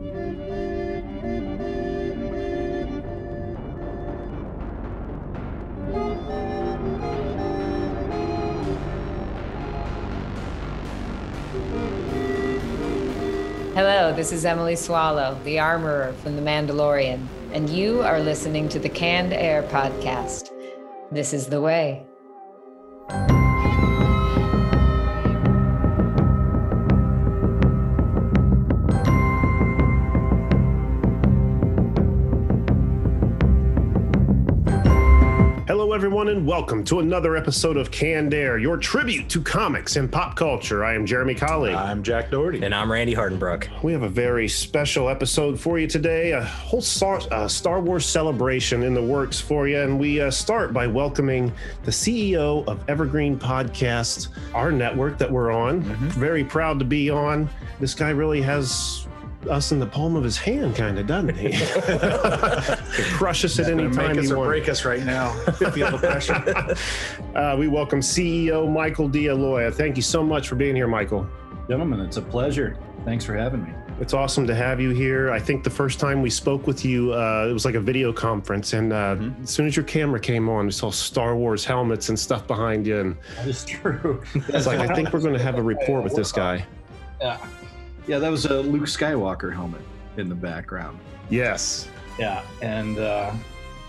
Hello, this is Emily Swallow, the armorer from The Mandalorian, and you are listening to the Canned Air podcast. This is the way. Everyone, and welcome to another episode of Canned Air, your tribute to comics and pop culture. I am Jeremy Colley. I'm Jack Doherty. And I'm Randy Hardenbrook. We have a very special episode for you today, a whole Star, uh, Star Wars celebration in the works for you. And we uh, start by welcoming the CEO of Evergreen Podcast, our network that we're on. Mm-hmm. Very proud to be on. This guy really has us in the palm of his hand, kind of, doesn't he? Can crush us at any time make us he or wants. break us right now. Feel the pressure. Uh, we welcome CEO Michael DeAloia. Thank you so much for being here, Michael. Gentlemen, it's a pleasure. Thanks for having me. It's awesome to have you here. I think the first time we spoke with you, uh, it was like a video conference, and uh, Mm-hmm. as soon as your camera came on, we saw Star Wars helmets and stuff behind you, and That is true. it's like I think we're going to have a report with this guy. Yeah. Yeah, that was a Luke Skywalker helmet in the background. Yes. Yeah, and uh,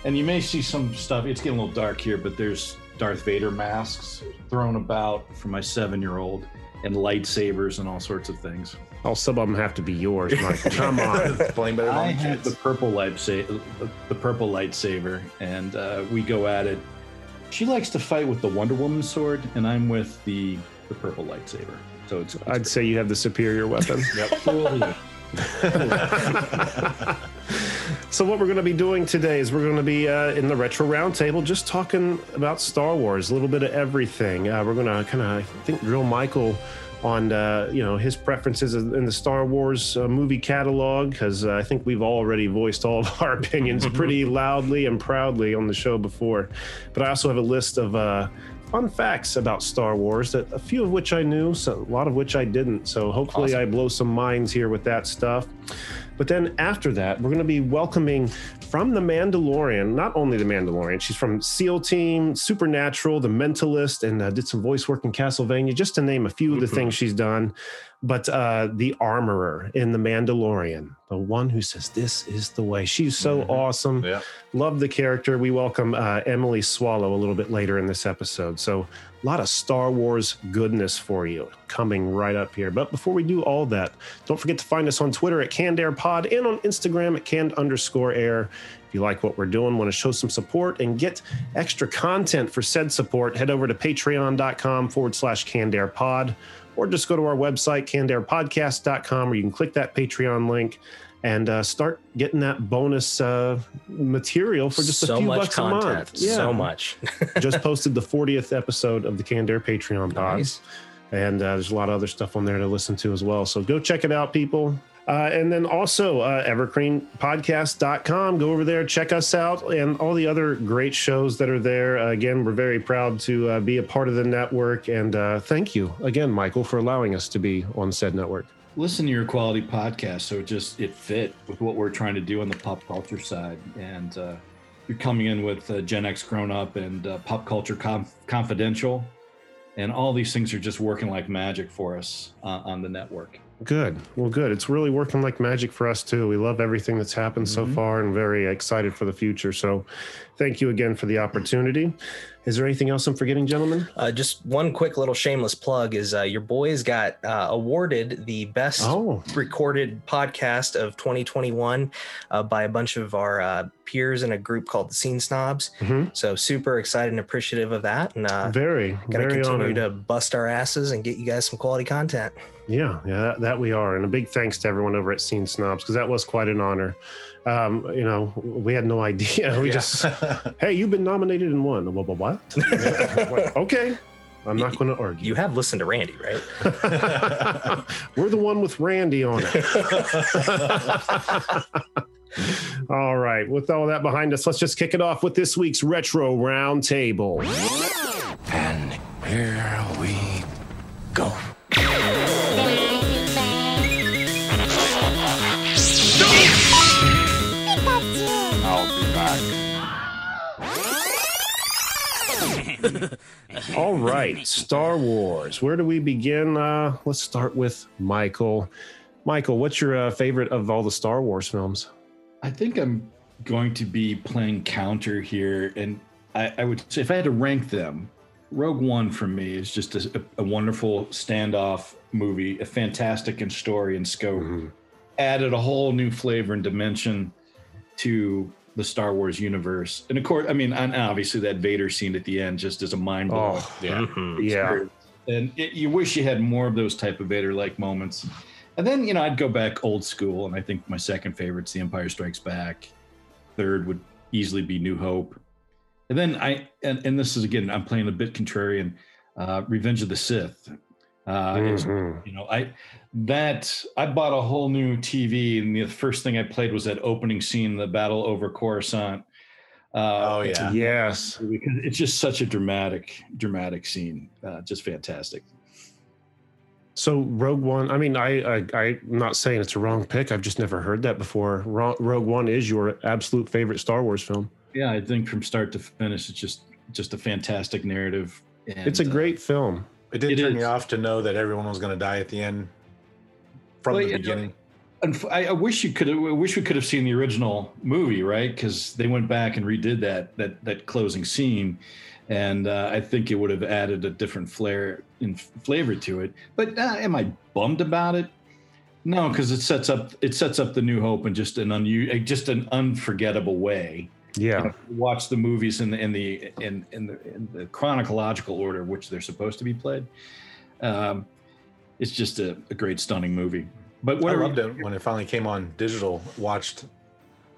and you may see some stuff. It's getting a little dark here, but there's Darth Vader masks thrown about for my seven-year-old, and lightsabers and all sorts of things. All some of them have to be yours, Michael. Come on. Playing better I than have the purple lightsaber, the purple lightsaber, and uh, we go at it. She likes to fight with the Wonder Woman sword, and I'm with the the purple lightsaber. So it's, it's I'd say you have the superior weapon. Absolutely. So what we're going to be doing today is we're going to be uh, in the retro roundtable, just talking about Star Wars, a little bit of everything. Uh, we're going to kind of, I think, drill Michael on uh, you know his preferences in the Star Wars uh, movie catalog, because uh, I think we've already voiced all of our opinions pretty loudly and proudly on the show before. But I also have a list of. Fun facts about Star Wars, that a few of which I knew, so a lot of which I didn't. So hopefully, I blow some minds here with that stuff. But then after that, we're going to be welcoming from The Mandalorian, not only The Mandalorian, she's from SEAL Team, Supernatural, The Mentalist, and uh, did some voice work in Castlevania, just to name a few of the things she's done. But uh, the Armorer in The Mandalorian, the one who says, This is the way. She's so awesome. Yeah. Love the character. We welcome uh, Emily Swallow a little bit later in this episode. So, a lot of Star Wars goodness for you coming right up here. But before we do all that, don't forget to find us on Twitter at Canned Air Pod and on Instagram at canned underscore air. If you like what we're doing, want to show some support and get extra content for said support, head over to patreon.com forward slash canned air pod or just go to our website, cannedairpodcast.com, where you can click that Patreon link and uh, start getting that bonus uh, material for just so a few much bucks content. a month. So much. just posted the 40th episode of the Canned Air Patreon pod. Nice. And uh, there's a lot of other stuff on there to listen to as well. So go check it out, people. Uh, and then also uh, evergreenpodcast.com. Go over there, check us out, and all the other great shows that are there. Uh, again, we're very proud to uh, be a part of the network. And uh, thank you again, Michael, for allowing us to be on said network. Listen to your quality podcast, so it just it fit with what we're trying to do on the pop culture side, and uh, you're coming in with uh, Gen X Grown Up and uh, Pop Culture Conf- Confidential, and all these things are just working like magic for us uh, on the network. Good. Well, good. It's really working like magic for us too. We love everything that's happened so far and very excited for the future. So, thank you again for the opportunity. Is there anything else I'm forgetting, gentlemen? Uh, just one quick little shameless plug is uh, your boys got uh, awarded the best Oh. recorded podcast of 2021 uh, by a bunch of our uh, peers in a group called the Scene Snobs. Mhm. So super excited and appreciative of that, and uh, Very, gonna very continue honored. to bust our asses and get you guys some quality content. Yeah, yeah, that, that we are. And a big thanks to everyone over at Scene Snobs because that was quite an honor. Um, you know, we had no idea. We just, hey, you've been nominated and won. What? what, what? Okay, I'm not going to argue. You have listened to Randy, right? We're the one with Randy on it. all right. With all that behind us, let's just kick it off with this week's Retro Roundtable. And here we go. All right, Star Wars. Where do we begin? Uh, let's start with Michael. Michael, what's your uh, favorite of all the Star Wars films? I think I'm going to be playing counter here, and I, I would say if I had to rank them, Rogue One for me is just a, a wonderful standoff movie, a fantastic in story and scope. Mm-hmm. Added a whole new flavor and dimension to the Star Wars universe, and of course, I mean, and obviously that Vader scene at the end just is a mind blowing. Oh, Yeah. Mhm. yeah. and it, you wish you had more of those type of Vader-like moments. And then you know I'd go back old school, and I think my second favorite's The Empire Strikes Back. Third would easily be New Hope, and then I and, and this is again I'm playing a bit contrarian. Uh, Revenge of the Sith. Uh, is- Mhm. you know I that I bought a whole new TV, and the first thing I played was that opening scene, the battle over Coruscant. Uh, Oh, yeah. Yes. because it's just such a dramatic, dramatic scene. Uh, just fantastic. So Rogue One. I mean, I, I I'm not saying it's a wrong pick. I've just never heard that before. Rogue One is your absolute favorite Star Wars film. Yeah, I think from start to finish, it's just just a fantastic narrative. And, It's a uh, great film. It did It turn is. you off to know that everyone was going to die at the end from Well, the you know, beginning. unf- I, I wish you could. I wish we could have seen the original movie, right? Because they went back and redid that that that closing scene, and uh, I think it would have added a different flair and flavor to it. But uh, am I bummed about it? No, because it sets up it sets up the New Hope in just an unu- just an unforgettable way. Yeah. watch the movies in the in the in in the, in the chronological order which they're supposed to be played. Um, it's just a, a great, stunning movie. But what I what loved it when it finally came on digital. Watched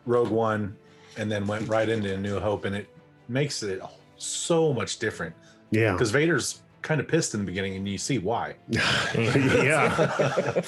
Rogue One, and then went right into A New Hope, and it makes it so much different Yeah. because Vader's kind of pissed in the beginning, and you see why. yeah.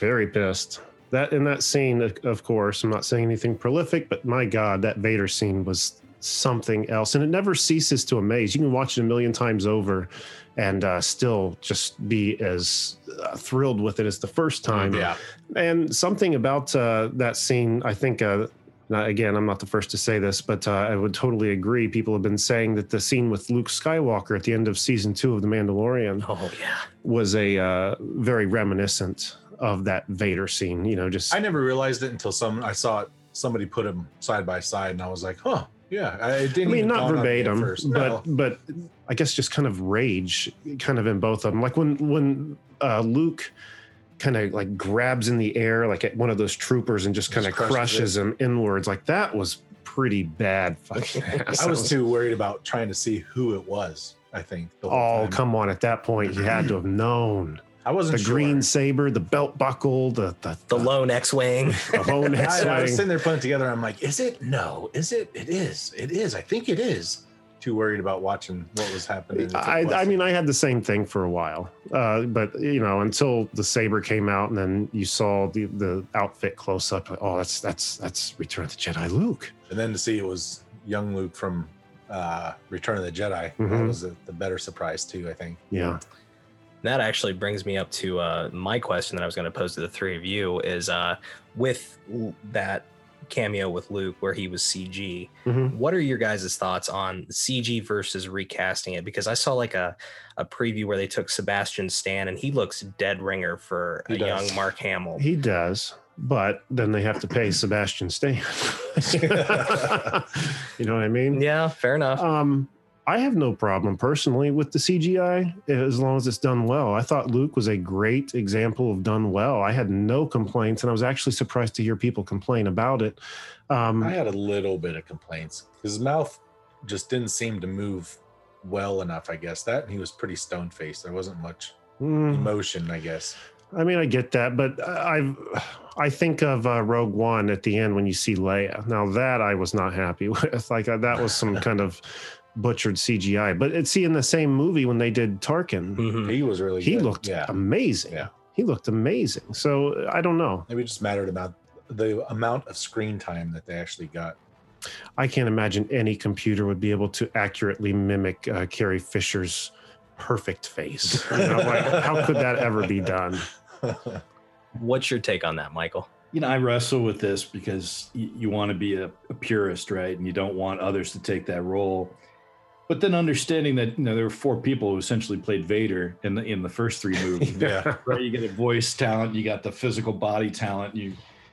Very pissed. That in that scene, of- of course, I'm not saying anything prolific, but my God, that Vader scene was something else, and it never ceases to amaze. You can watch it a million times over, and uh, still just be as uh, thrilled with it as the first time. yeah, And something about uh, that scene, I think. Uh, again, I'm not the first to say this, but uh, I would totally agree. People have been saying that the scene with Luke Skywalker at the end of season two of The Mandalorian Oh yeah. was a uh, very reminiscent of that Vader scene. You know, just I never realized it until some I saw it. Somebody put them side by side, and I was like, "Huh, yeah." I, didn't. mean, not dawn on me at verbatim, but No. but I guess just kind of rage, kind of in both of them. Like when when uh, Luke kind of like grabs in the air, like at one of those troopers, and just kind of crushes crushes him inwards. Like that was pretty bad. Fucking ass. I was too worried about trying to see who it was. I think. Oh time. come on! At that point, you had to have known I wasn't the sure. green saber, the belt buckle, the the, The lone X-wing. the bone I, I was sitting there putting it together. I'm like, is it? No. Is it? It is. It is. I think it is. Too worried about watching what was happening. I, I mean, I had the same thing for a while, uh, but you know, until the saber came out, and then you saw the the outfit close up. Like, oh, that's that's that's Return of the Jedi Luke. and then to see it was young Luke from uh, Return of the Jedi. That Mhm. was the, the better surprise too. I think. Yeah, That actually brings me up to uh, my question that I was going to pose to the three of you is uh, with that cameo with Luke where he was CG. Mhm. What are your guys' thoughts on CG versus recasting it? Because I saw like a, a preview where they took Sebastian Stan and he looks dead ringer for He a does. young Mark Hamill. he does, but then they have to pay Sebastian Stan. you know what I mean? yeah, fair enough. Um, I have no problem personally with the CGI as long as it's done well. I thought Luke was a great example of done well. I had no complaints, and I was actually surprised to hear people complain about it. Um, I had a little bit of complaints. His mouth just didn't seem to move well enough. I guess that and he was pretty stone faced. There wasn't much mm, emotion. I guess. I mean, I get that, but I I think of uh, Rogue One at the end when you see Leia. Now that I was not happy with, like uh, that was some kind of butchered CGI. But it's see in the same movie when they did Tarkin, Mhm. He was really. he good. looked Yeah. amazing. Yeah. He looked amazing. So I don't know. Maybe it just mattered about the amount of screen time that they actually got. I can't imagine any computer would be able to accurately mimic uh, Carrie Fisher's perfect face. You know, like, how could that ever be done? What's your take on that, Michael? you know, I wrestle with this because you, you want to be a, a purist, right? And you don't want others to take that role. But then understanding that you know there were four people who essentially played Vader in the in the first three movies. Yeah. right? You get a voice talent, you got the physical body talent, you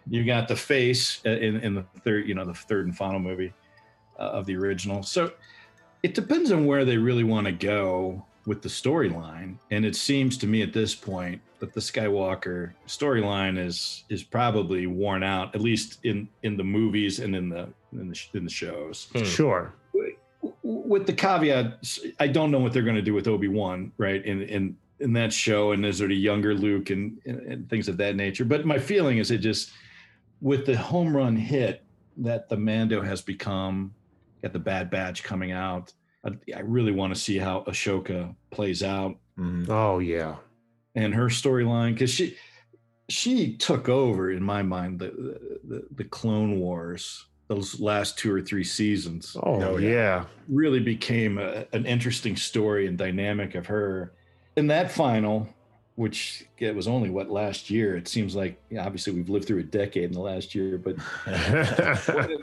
you got the face uh, in in the third, you know, the third and final movie uh, of the original. So it depends on where they really want to go with the storyline. And it seems to me at this point that the Skywalker storyline is is probably worn out, at least in in the movies and in the in the, in the shows Hmm. Sure. With the caveat, I don't know what they're going to do with Obi Wan, right? In in in that show, and is there a younger Luke and, and and things of that nature. But my feeling is it just with the home run hit that the Mando has become, got the Bad Batch coming out. I, I really want to see how Ahsoka plays out Mhm. Oh yeah. and her storyline because she she took over in my mind the, the the Clone Wars those last two or three seasons Oh, Oh, yeah. yeah. really became a, an interesting story and dynamic of her in that final which it was only what last year it seems like yeah, obviously we've lived through a decade in the last year but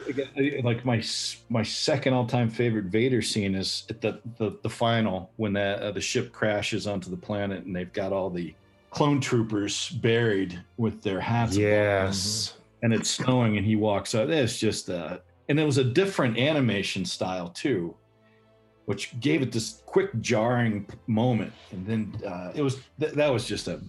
again, like my my second all-time favorite vader scene is at the the, the final when that uh, the ship crashes onto the planet and they've got all the clone troopers buried with their hats yes. And it's snowing and he walks out. It's just uh and it was a different animation style too which gave it this quick jarring moment. And then uh it was th- that was just a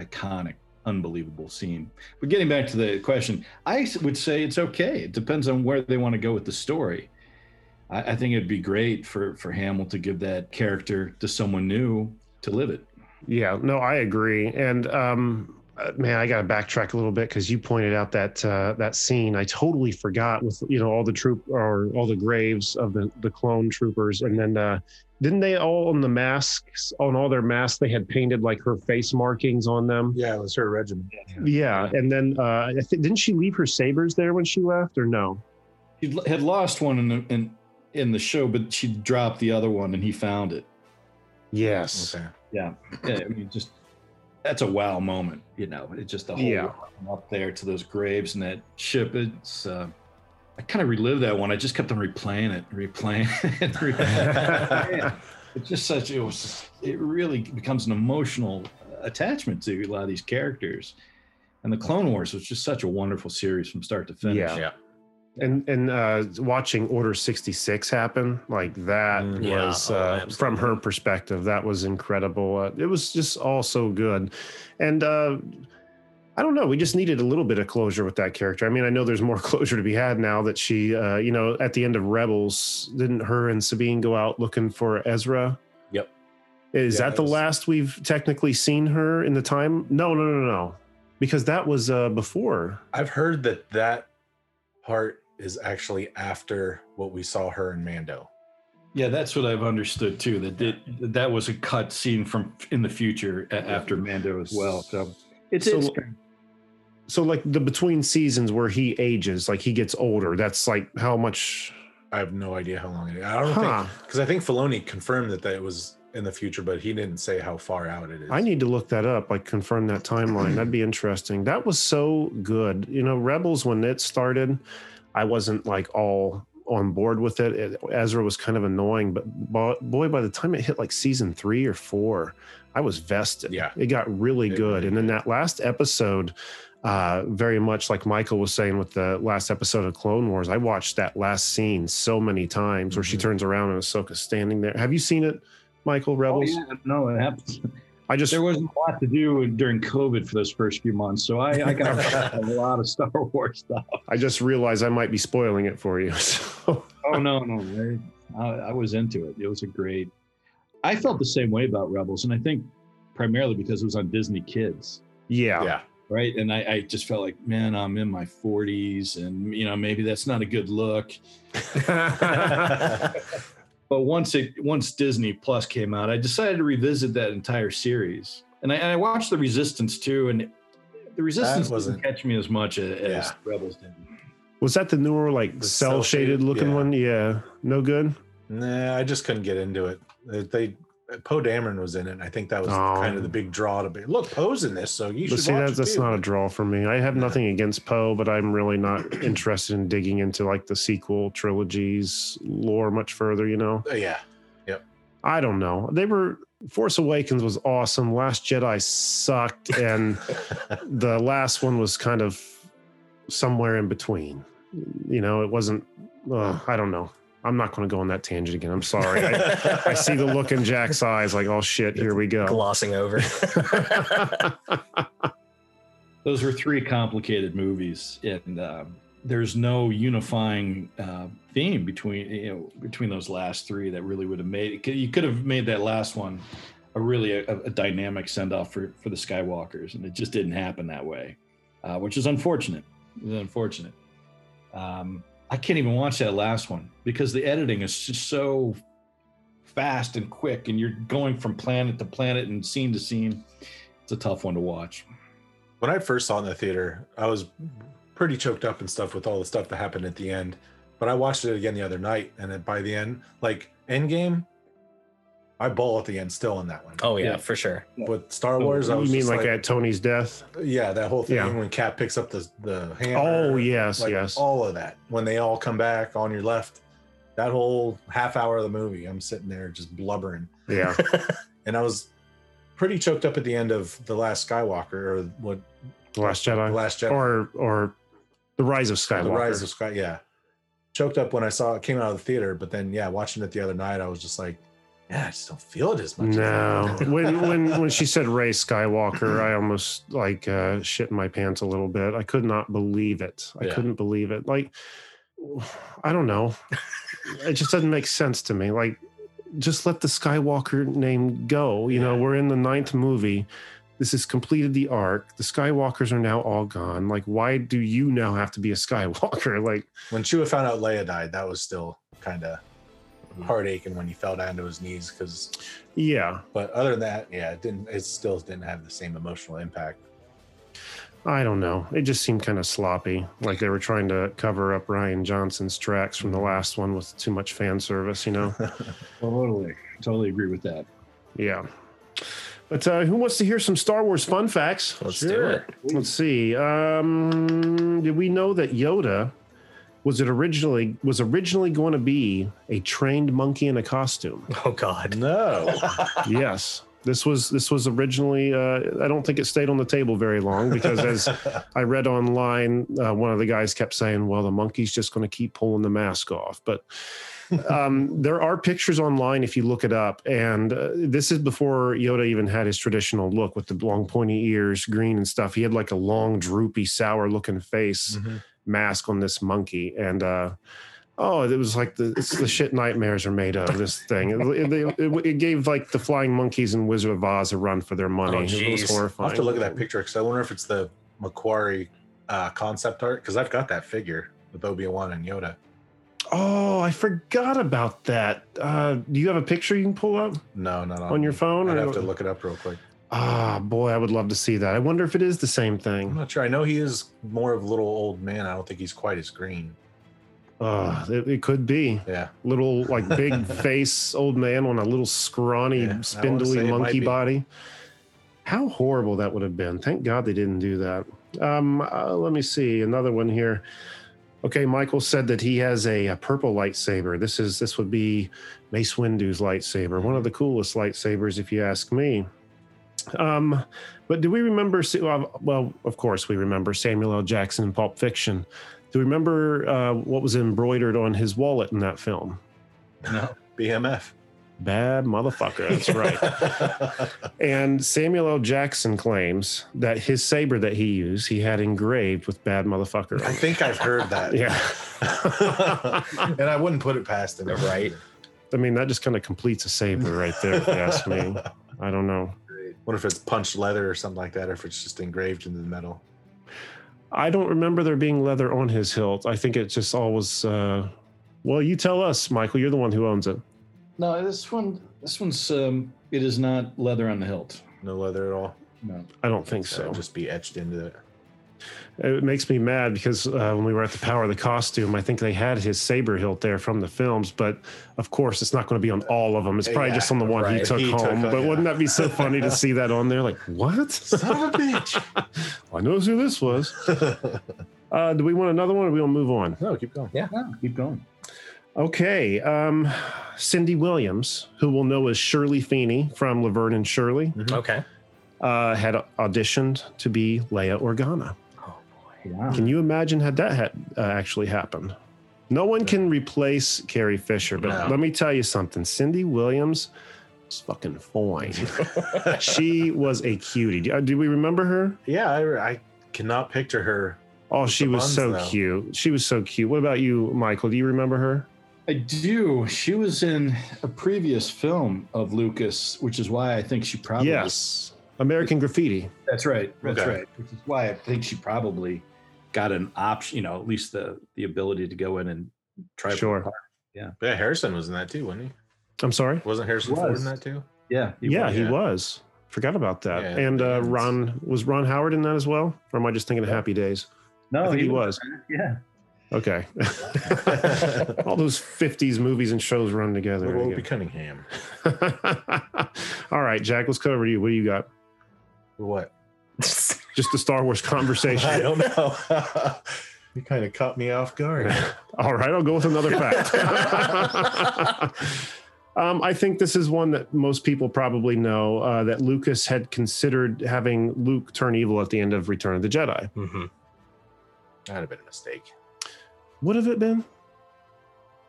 iconic unbelievable scene. But getting back to the question I would say it's okay. It depends on where they want to go with the story. I, I think it'd be great for for hamill to give that character to someone new to live it. Yeah, no, I agree. And um, uh, man, I got to backtrack a little bit because you pointed out that uh, that scene. I totally forgot with you know all the troop or all the graves of the the clone troopers, and then uh, didn't they all on the masks on all their masks they had painted like her face markings on them. Yeah, it was her regiment. Yeah, and then uh, I think didn't she leave her sabers there when she left or no? he l- had lost one in the in, in the show but she dropped the other one and he found it Yes. Okay. Yeah, yeah. I mean, just that's a wow moment. You know, it's just the whole Yeah. up there to those graves and that ship. It's uh, I kind of relived that one. I just kept on replaying it, replaying it. replaying it. It's just such. It was. It really becomes an emotional attachment to a lot of these characters. And the Clone Wars was just such a wonderful series from start to finish. Yeah. Yeah. And and uh, watching Order sixty six happen like that Mm. Yeah, was oh, uh, from her perspective that was incredible. Uh, it was just all so good, and uh, I don't know. We just needed a little bit of closure with that character. I mean, I know there's more closure to be had now that she, uh, you know, at the end of Rebels, didn't her and Sabine go out looking for Ezra? Yep. Is Yeah, that that the was- last we've technically seen her in the time? No, no, no, no, because that was uh, before. I've heard that that part is actually after what we saw her in Mando. Yeah, that's what I've understood too. That it, that was a cut scene from in the future after Mando as well. So it's, So- so like the between seasons where he ages like he gets older that's like how much I have no idea how long it is. I don't Huh. think because I think Filoni confirmed that that it was in the future, but he didn't say how far out it is. i need to look that up like confirm that timeline that'd be interesting that was so good you know rebels when it started i wasn't like all on board with it. it ezra was kind of annoying but bo- boy by the time it hit like season three or four i was vested Yeah. it got really It good really and then that last episode uh, very much like Michael was saying with the last episode of Clone Wars. I watched that last scene so many times where she Mhm. turns around and Ahsoka's standing there. Have you seen it, Michael Rebels? Oh, yeah, no, it happens. I just There wasn't a lot to do during COVID for those first few months, so I, I got a lot of Star Wars stuff. I just realized I might be spoiling it for you. So Oh no, no, I, I was into it. It was a great. I felt the same way about Rebels, and I think primarily because it was on Disney Kids. yeah. yeah. right? And I, I just felt like, man, I'm in my 40s, and you know, maybe that's not a good look. But once it once Disney Plus came out, I decided to revisit that entire series, and I, and I watched the Resistance too, and the Resistance wasn't- didn't catch me as much as, as Yeah. Rebels did. Was that the newer like The cel shaded looking yeah. one? Yeah. No good. Nah, I just couldn't get into it. They, they Poe Dameron was in it. I think that was Oh. kind of the big draw to be. Look, Poe's in this, so you But should see, that's, that's too." not a draw for me. I have nothing against Poe, but I'm really not interested in digging into like the sequel trilogies lore much further, you know? Uh, yeah, Yep. I don't know. They were Force Awakens was awesome. Last Jedi sucked, and the last one was kind of somewhere in between. You know, it wasn't. Uh, I don't know. I'm not going to go on that tangent again. I'm sorry. I, I see the look in Jack's eyes, like, oh shit, here we go. Glossing over. Those were three complicated movies, and um, there's no unifying uh, theme between you know between those last three that really would have made. You could have made that last one a really a, a dynamic send off for for the Skywalkers, and it just didn't happen that way, uh, which is unfortunate. It's unfortunate. Um, I can't even watch that last one because the editing is just so fast and quick, and you're going from planet to planet and scene to scene. It's a tough one to watch. when I first saw it in the theater, I was pretty choked up and stuff with all the stuff that happened at the end. But I watched it again the other night, and by the end, like Endgame, I bawl at the end still in that one. oh yeah, Yeah. for sure. With Star Wars, I you mean like, like, at Tony's death? yeah, that whole thing Yeah. when Cap picks up the the hammer. Oh yes, like, yes. all of that when they all come back on your left. That whole half hour of the movie, I'm sitting there just blubbering, Yeah. and I was pretty choked up at the end of the Last Skywalker or what The Last Jedi. the Jedi. Last Jedi Or or The Rise of Skywalker. The Rise of Sky, yeah. Choked up when I saw it came out of the theater, but then yeah, watching it the other night, I was just like, yeah, I just don't feel it as much. No, I- when when when she said Rey Skywalker, I almost like uh, shit in my pants a little bit. I could not believe it. I Yeah. couldn't believe it. Like, I don't know. it just doesn't make sense to me. Like, just let the Skywalker name go. You know, we're in the ninth movie. This has completed the arc. The Skywalkers are now all gone. Like, why do you now have to be a Skywalker? Like, when Chewie found out Leia died, that was still kind of. Heart aching when he fell down to his knees. Because, yeah, but other than that, yeah, it didn't. It still didn't have the same emotional impact. I don't know. It just seemed kind of sloppy. Like they were trying to cover up Rian Johnson's tracks from the last one with too much fan service, you know? Totally, totally agree with that. yeah. But uh, who wants to hear some Star Wars fun facts? Let's do it. Let's see. Um, did we know that Yoda was it originally was originally going to be a trained monkey in a costume? Oh God. No, yes. This was this was originally. Uh, I don't think it stayed on the table very long because, as I read online, uh, one of the guys kept saying, "Well, the monkey's just going to keep pulling the mask off." But um, there are pictures online if you look it up, and uh, this is before Yoda even had his traditional look with the long pointy ears, green and stuff. He had like a long, droopy, sour-looking face Mhm. Mask on this monkey, and. uh Oh, it was like the it's the shit nightmares are made of. This thing, it, it, it- it gave like the flying monkeys and Wizard of Oz a run for their money. Oh, it was horrifying. I'll have to look at that picture because I wonder if it's the McQuarrie uh, concept art because I've got that figure with Obi Wan and Yoda. Oh, I forgot about that. Uh, do you have a picture you can pull up? No, not on, On your phone, I'd or- have to look it up real quick. Ah, boy, I would love to see that. I wonder if it is the same thing. I'm not sure. I know he is more of a little old man. I don't think he's quite as green. Uh, it, it could be Yeah. little like big face old man on a little scrawny, Yeah, spindly say it might monkey body. How horrible that would have been. Thank God they didn't do that. Um, uh, let me see another one here. Okay, Michael said that he has a, a purple lightsaber. This is this would be Mace Windu's lightsaber, one of the coolest lightsabers, if you ask me. Um, but do we remember? Well, of course we remember Samuel L. Jackson in Pulp Fiction. Do we remember uh, what was embroidered on his wallet in that film? No, BMF. Bad motherfucker. That's right. and Samuel L. Jackson claims that his saber that he used, he had engraved with bad motherfucker. I think I've heard that. Yeah. and I wouldn't put it past him. Right. I mean, that just kind of completes a saber right there, if you ask me. I don't know. Wonder if it's punched leather or something like that, or if it's just engraved into the metal. I don't remember there being leather on his hilt. I think it just always. Uh, well, you tell us, Michael. You're the one who owns it. no. This one, this one's. Um, it is not leather on the hilt. No leather at all. No. I don't think So so. it'll just be etched into it. It makes me mad because uh, when we were at the Power of the Costume, I think they had his saber hilt there from the films, but of course, it's not going to be on all of them. It's probably Yeah, just on the one he took He home. it, but yeah. wouldn't that be so funny to see that on there? Like, what? Son of a bitch. I knows who this was. Uh, do we want another one or we want to move on? no, keep going. Yeah, keep going. Okay. Um, Cindy Williams, who we'll know as Shirley Feeney from Laverne and Shirley, Okay. uh, had auditioned to be Leia Organa. Can you imagine had that had, uh, actually happened? No one can replace Carrie Fisher, but No. let me tell you something. Cindy Williams was fucking fine. she was a cutie. Do, uh, do we remember her? yeah, I, I cannot picture her. Oh, she was buns, so though. cute. She was so cute. What about you, Michael? Do you remember her? I do. She was in a previous film of Lucas, which is why I think she probably. yes. American Graffiti. That's right. That's Okay. right. Which is why I think she probably got an option. You know, at least the the ability to go in and try. for Sure. part. Yeah, Harrison was in that too, wasn't he? I'm sorry? Wasn't Harrison He Ford in that too? Yeah. he yeah, was. he yeah. was. Forgot about that. Yeah, and uh, Ron was Ron Howard in that as well, or am I just thinking of Happy Days? No, I think he was. Yeah. Okay. All those '50s movies and shows run together. Little again. Opie Cunningham. All right, Jack. Let's go over to you. What do you got? What? Just a Star Wars conversation. I don't know. you kind of caught me off guard. All right, I'll go with another fact. um, I think this is one that most people probably know uh, that Lucas had considered having Luke turn evil at the end of Return of the Jedi. hmm That'd have been a mistake. Would have it been?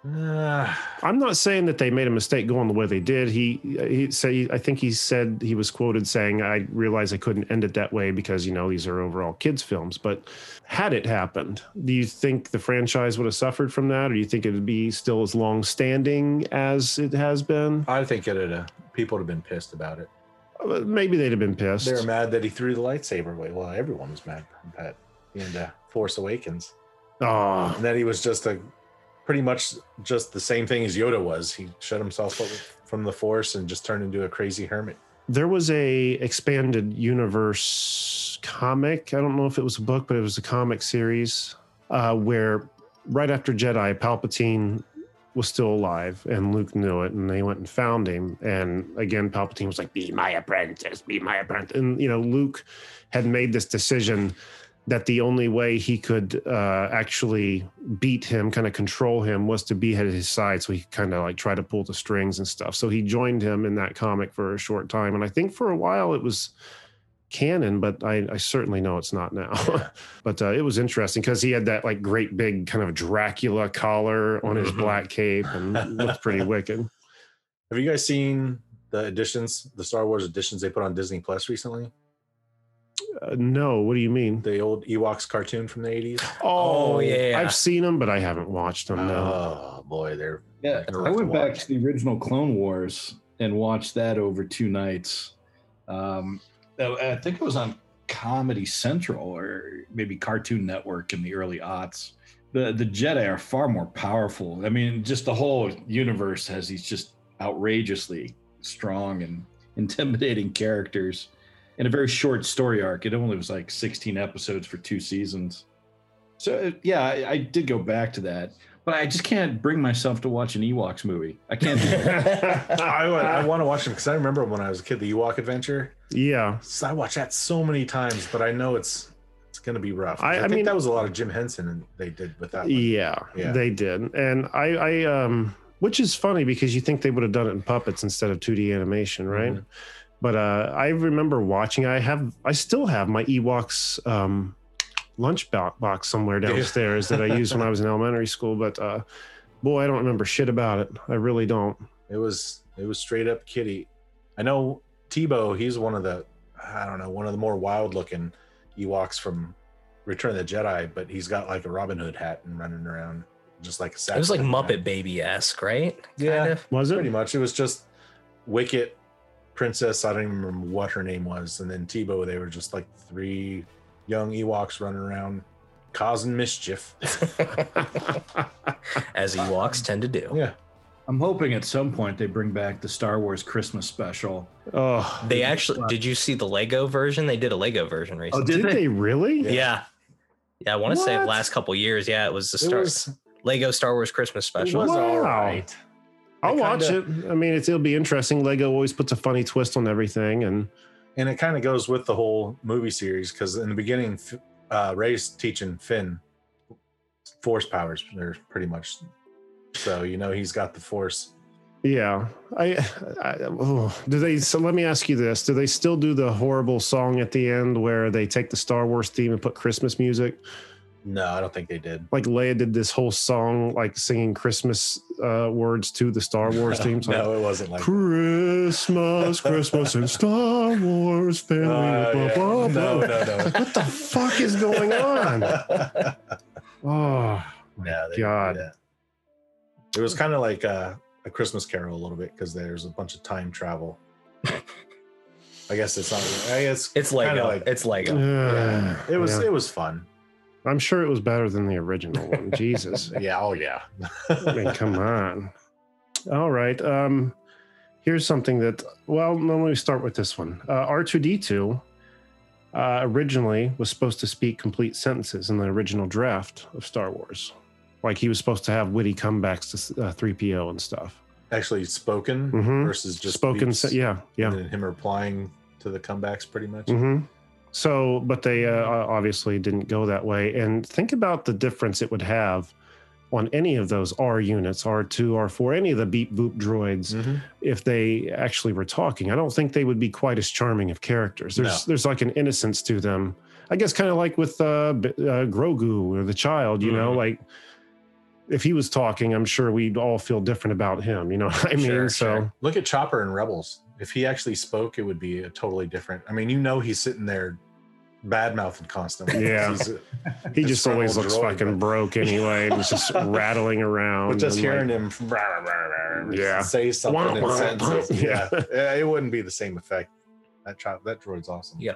Uh, I'm not saying that they made a mistake going the way they did. He he say I think he said he was quoted saying I realized I couldn't end it that way because you know these are overall kids films. But had it happened, do you think the franchise would have suffered from that, or do you think it would be still as long standing as it has been? I think it'd have, people would have been pissed about it. Uh, Maybe they'd have been pissed. They were mad that he threw the lightsaber away. Well, everyone was mad at in uh, Force Awakens. Oh, And that he was just a pretty much just the same thing as Yoda was. He shut himself up from the Force and just turned into a crazy hermit. there was a expanded universe comic. I don't know if it was a book, but it was a comic series uh, where right after Jedi, Palpatine was still alive and Luke knew it, and they went and found him. And again, Palpatine was like, "Be my apprentice, be my apprentice." And you know, Luke had made this decision that the only way he could uh, actually beat him, kind of control him, was to be at his side, so he could kind of like try to pull the strings and stuff. So he joined him in that comic for a short time, and I think for a while it was canon, but I, I certainly know it's not now. but uh, it was interesting because he had that like great big kind of Dracula collar on his Mhm. black cape and looked pretty wicked. Have you guys seen the editions, the Star Wars editions they put on Disney Plus recently? Uh, no, what do you mean? The old Ewoks cartoon from the 80s? Oh, yeah. I've seen them, but I haven't watched them. No. Oh, boy, they're Yeah, They're I went to back to the original Clone Wars and watched that over two nights. Um, I I think it was on Comedy Central or maybe Cartoon Network in the early aughts. The the Jedi are far more powerful. I mean, just the whole universe has these just outrageously strong and intimidating characters in a very short story arc. It only was like 16 episodes for two seasons. So yeah, I, I did go back to that, but I just can't bring myself to watch an Ewoks movie. I can't. Do it. I, I want to watch them because I remember when I was a kid, the Ewok Adventure. Yeah. So I watched that so many times, but I know it's it's going to be rough. I- I, I think mean- that was a lot of Jim Henson and they did with that. Yeah, Yeah. they did. And I, I, um, which is funny because you think they would have done it in puppets instead of 2D animation, right? Mhm. But uh, I remember watching. I have, I still have my Ewoks um, lunch box somewhere downstairs that I used when I was in elementary school. But uh, boy, I don't remember shit about it. I really don't. It was it was straight up kitty. I know Teebo. He's one of the I don't know one of the more wild looking Ewoks from Return of the Jedi, but he's got like a Robin Hood hat and running around just like a It was like. Muppet Baby esque, right? Yeah. Kind of. Was Pretty much. It was just Wicket, Princess. I don't even remember what her name was, and then Teebo. They were just like three young Ewoks running around causing mischief. As Ewoks tend to do. Yeah. I'm hoping at some point they bring back the Star Wars Christmas special. oh, They actually did you see the Lego version? They did a Lego version oh, recently. Oh, did, they? really? Yeah. yeah. yeah. I want to say the last couple years. Yeah, it was the Star was, Lego Star Wars Christmas it special. was all Wow. right. I'll watch kinda- it. I mean, it's, it'll be interesting. Lego always puts a funny twist on everything, and and it kind of goes with the whole movie series because in the beginning, uh, Rey's teaching Finn force powers. They're pretty much so you know he's got the force. Yeah, I, I oh, do they? So let me ask you this: Do they still do the horrible song at the end where they take the Star Wars theme and put Christmas music? No, I don't think they did. Like Leia did this whole song, like singing Christmas uh, words to the Star Wars theme. So no, it wasn't like. that. Christmas, Christmas, and Star Wars family. Uh, blah, yeah. blah, No, blah. no, no. What the fuck is going on? Oh my Yeah, they didn't do god! that. It was kind of like uh, a Christmas Carol a little bit because there's a bunch of time travel. I guess it's not. I guess It's Lego. like it's Lego. Yeah, it was. yeah. It was fun. I'm sure it was better than the original one. Jesus. Yeah. Oh yeah. I mean, come on. All right. Um, here's something that. Well, no, let me start with this one. Uh, R2D2 uh, originally was supposed to speak complete sentences in the original draft of Star Wars. Like he was supposed to have witty comebacks to uh, 3PO and stuff. Actually spoken Mhm. versus just Spoken. Se- yeah. Yeah. And then him replying to the comebacks pretty much. hmm So, but they uh, obviously didn't go that way. And think about the difference it would have on any of those R units, R2, R4, any of the beep boop droids, Mhm. if they actually were talking. I don't think they would be quite as charming of characters. There's there's like an innocence to them. I guess kind of like with uh, uh, Grogu or the child, you know, Mhm. like if he was talking, I'm sure we'd all feel different about him. You know what I mean? Sure, so sure. Look at Chopper and Rebels. If he actually spoke, it would be a totally different. I mean, you know, he's sitting there bad mouthing constantly. Yeah. He's he just always looks droid, fucking but- broke anyway. and He's just rattling around. But just and, like, hearing him rah, rah, rah, rah, Yeah. say something Wah, in wah, sentences, yeah. yeah, yeah, it wouldn't be the same effect. That child, that droid's awesome. Yeah.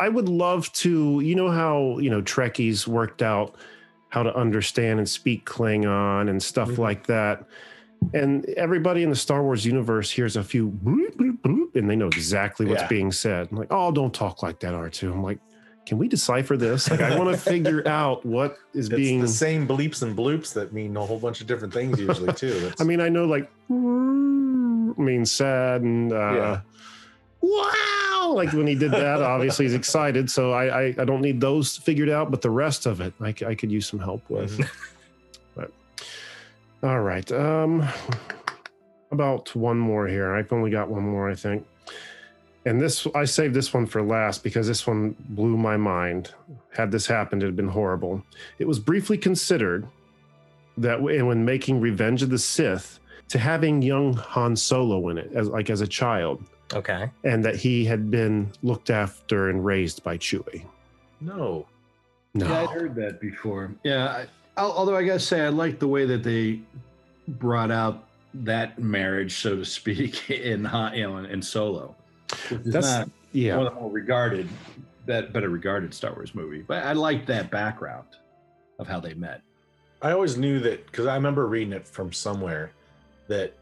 I would love to, you know how, you know, Trekkies worked out how to understand and speak Klingon and stuff Mhm. like that. And everybody in the Star Wars universe hears a few bloop, bloop, bloop, and they know exactly what's Yeah. being said. I'm like, oh, don't talk like that, R2. I'm like, can we decipher this? Like, I want to figure out what is It's being. the same bleeps and bloops that mean a whole bunch of different things usually too. I mean, I know like means sad and uh, Yeah. wow, like when he did that, obviously he's excited. So I, I I don't need those figured out, but the rest of it, I, I could use some help with. but all right, um, about one more here. I've only got one more, I think. And this, I saved this one for last because this one blew my mind. Had this happened, it had been horrible. It was briefly considered that when making Revenge of the Sith, to having young Han Solo in it, as like as a child, Okay. and that he had been looked after and raised by Chewie. no, No, Yeah, I'd heard that before. Yeah, I, although I gotta say, I like the way that they brought out that marriage, so to speak, in Han- you know in, in Solo. Which is That's- not yeah, one of the more regarded, that better regarded Star Wars movie. But I like that background of how they met. I always knew that because I remember reading it from somewhere that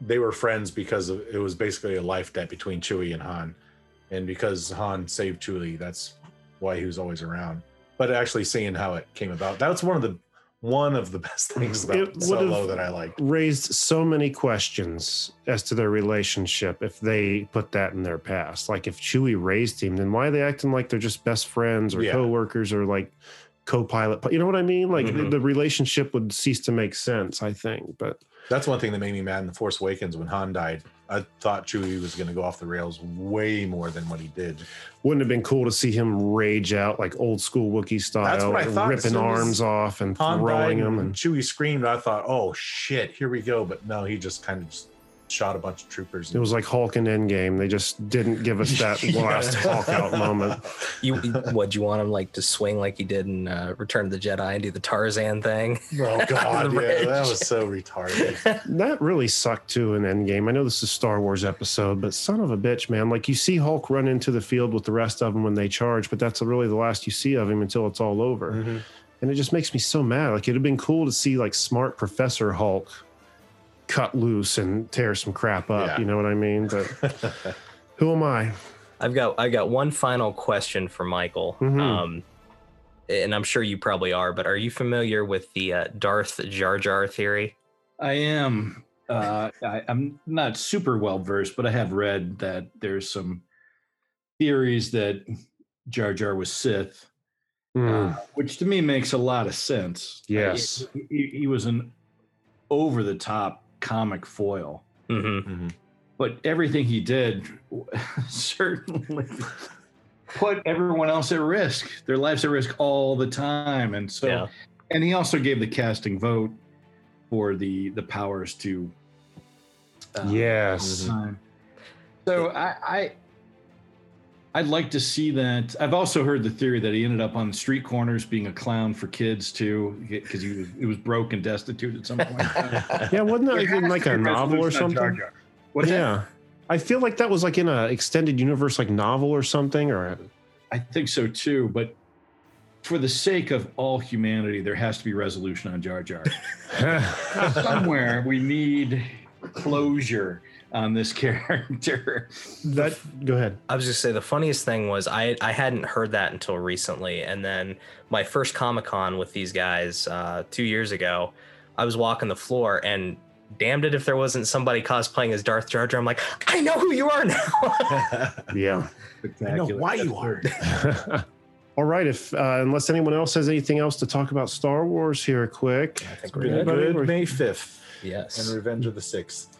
they were friends because of, it was basically a life debt between Chewie and Han, and because Han saved Chewie, that's why he was always around. But actually seeing how it came about, that's one of the one of the best things about Solo that I liked. raised so many questions as to their relationship if they put that in their past. Like if Chewie raised him, then why are they acting like they're just best friends or Yeah. co-workers or like co-pilot? You know what I mean? Like the, Mhm. the relationship would cease to make sense. I think, but That's one thing that made me mad in the Force Awakens when Han died. I thought Chewie was going to go off the rails way more than what he did. wouldn't it have been cool to see him rage out like old school Wookiee style, That's what I thought. Ripping arms off and Han throwing them and and Chewie screamed. I thought, oh shit, here we go. But no, he just kind of just shot a bunch of troopers. It was like Hulk and Endgame. They just didn't give us that Yeah. last Hulk out moment. You what? You want him like to swing like he did in uh, Return of the Jedi and do the Tarzan thing? Oh god, The yeah, that was so retarded. That really sucked too in Endgame. I know this is a Star Wars episode, but son of a bitch, man. Like you see Hulk run into the field with the rest of them when they charge, but that's really the last you see of him until it's all over. Mhm. And it just makes me so mad. Like it'd have been cool to see like smart Professor Hulk cut loose and tear some crap up. Yeah. You know what I mean? But who am I? I've got I've got one final question for Michael. Mhm. Um, and I'm sure you probably are, but are you familiar with the uh, Darth Jar Jar theory? I am. Uh, I, I'm not super well versed, but I have read that there's some theories that Jar Jar was Sith, Hmm. uh, which to me makes a lot of sense. Yes. he, he- he was an over the top comic foil. hmm But everything he did certainly put everyone else at risk. Their lives at risk all the time. And so Yeah. and he also gave the casting vote for the the powers to uh, Yes. time. So I, I I'd like to see that. I've also heard the theory that he ended up on the street corners being a clown for kids too, because he was he was broke and destitute at some point. Yeah, wasn't that like, in like a novel or resolution Jar something? Jar. What's that? yeah. I feel like that was like in a extended universe like novel or something or I think so too, but for the sake of all humanity, there has to be resolution on Jar Jar. Somewhere we need closure on this character. that go ahead. I was just say the funniest thing was I I hadn't heard that until recently, and then my first Comic Con with these guys uh, two years ago, I was walking the floor and. Damned it if there wasn't somebody cosplaying as Darth Jar Jar. I'm like, I know who you are now. Yeah. I know why you are. All right, if uh, unless anyone else has anything else to talk about Star Wars here quick. I think we're good. Good May 5th Yes. and Revenge of the Sixth.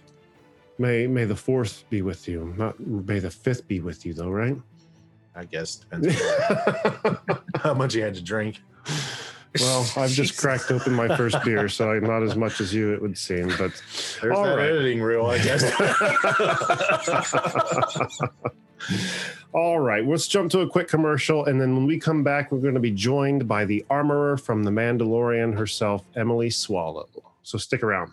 May May the fourth be with you. Not May the fifth be with you though, right? I guess depends on how much you had to drink. Well, I've just cracked open my first beer, so I'm not as much as you, it would seem. But There's All that right. editing reel, I guess. all right, let's jump to a quick commercial, and then when we come back, we're going to be joined by the armorer from the Mandalorian herself, Emily Swallow. So stick around.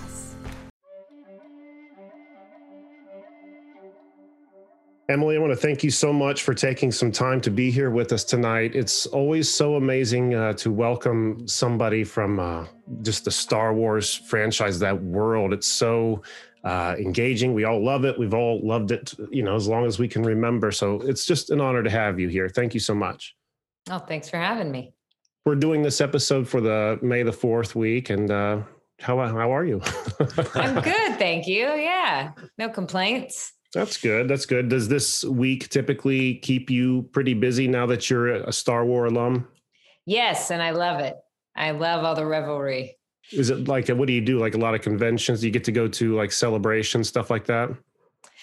Emily, I want to thank you so much for taking some time to be here with us tonight. It's always so amazing uh, to welcome somebody from uh, just the Star Wars franchise, that world. It's so uh, engaging. We all love it. We've all loved it, you know, as long as we can remember. So it's just an honor to have you here. Thank you so much. Oh, thanks for having me. We're doing this episode for the May the 4th week. And uh, how, how are you? I'm good, thank you. Yeah, no complaints. That's good. That's good. Does this week typically keep you pretty busy now that you're a Star Wars alum? Yes, and I love it. I love all the revelry. Is it like what do you do? Like a lot of conventions? Do you get to go to like celebrations, stuff like that?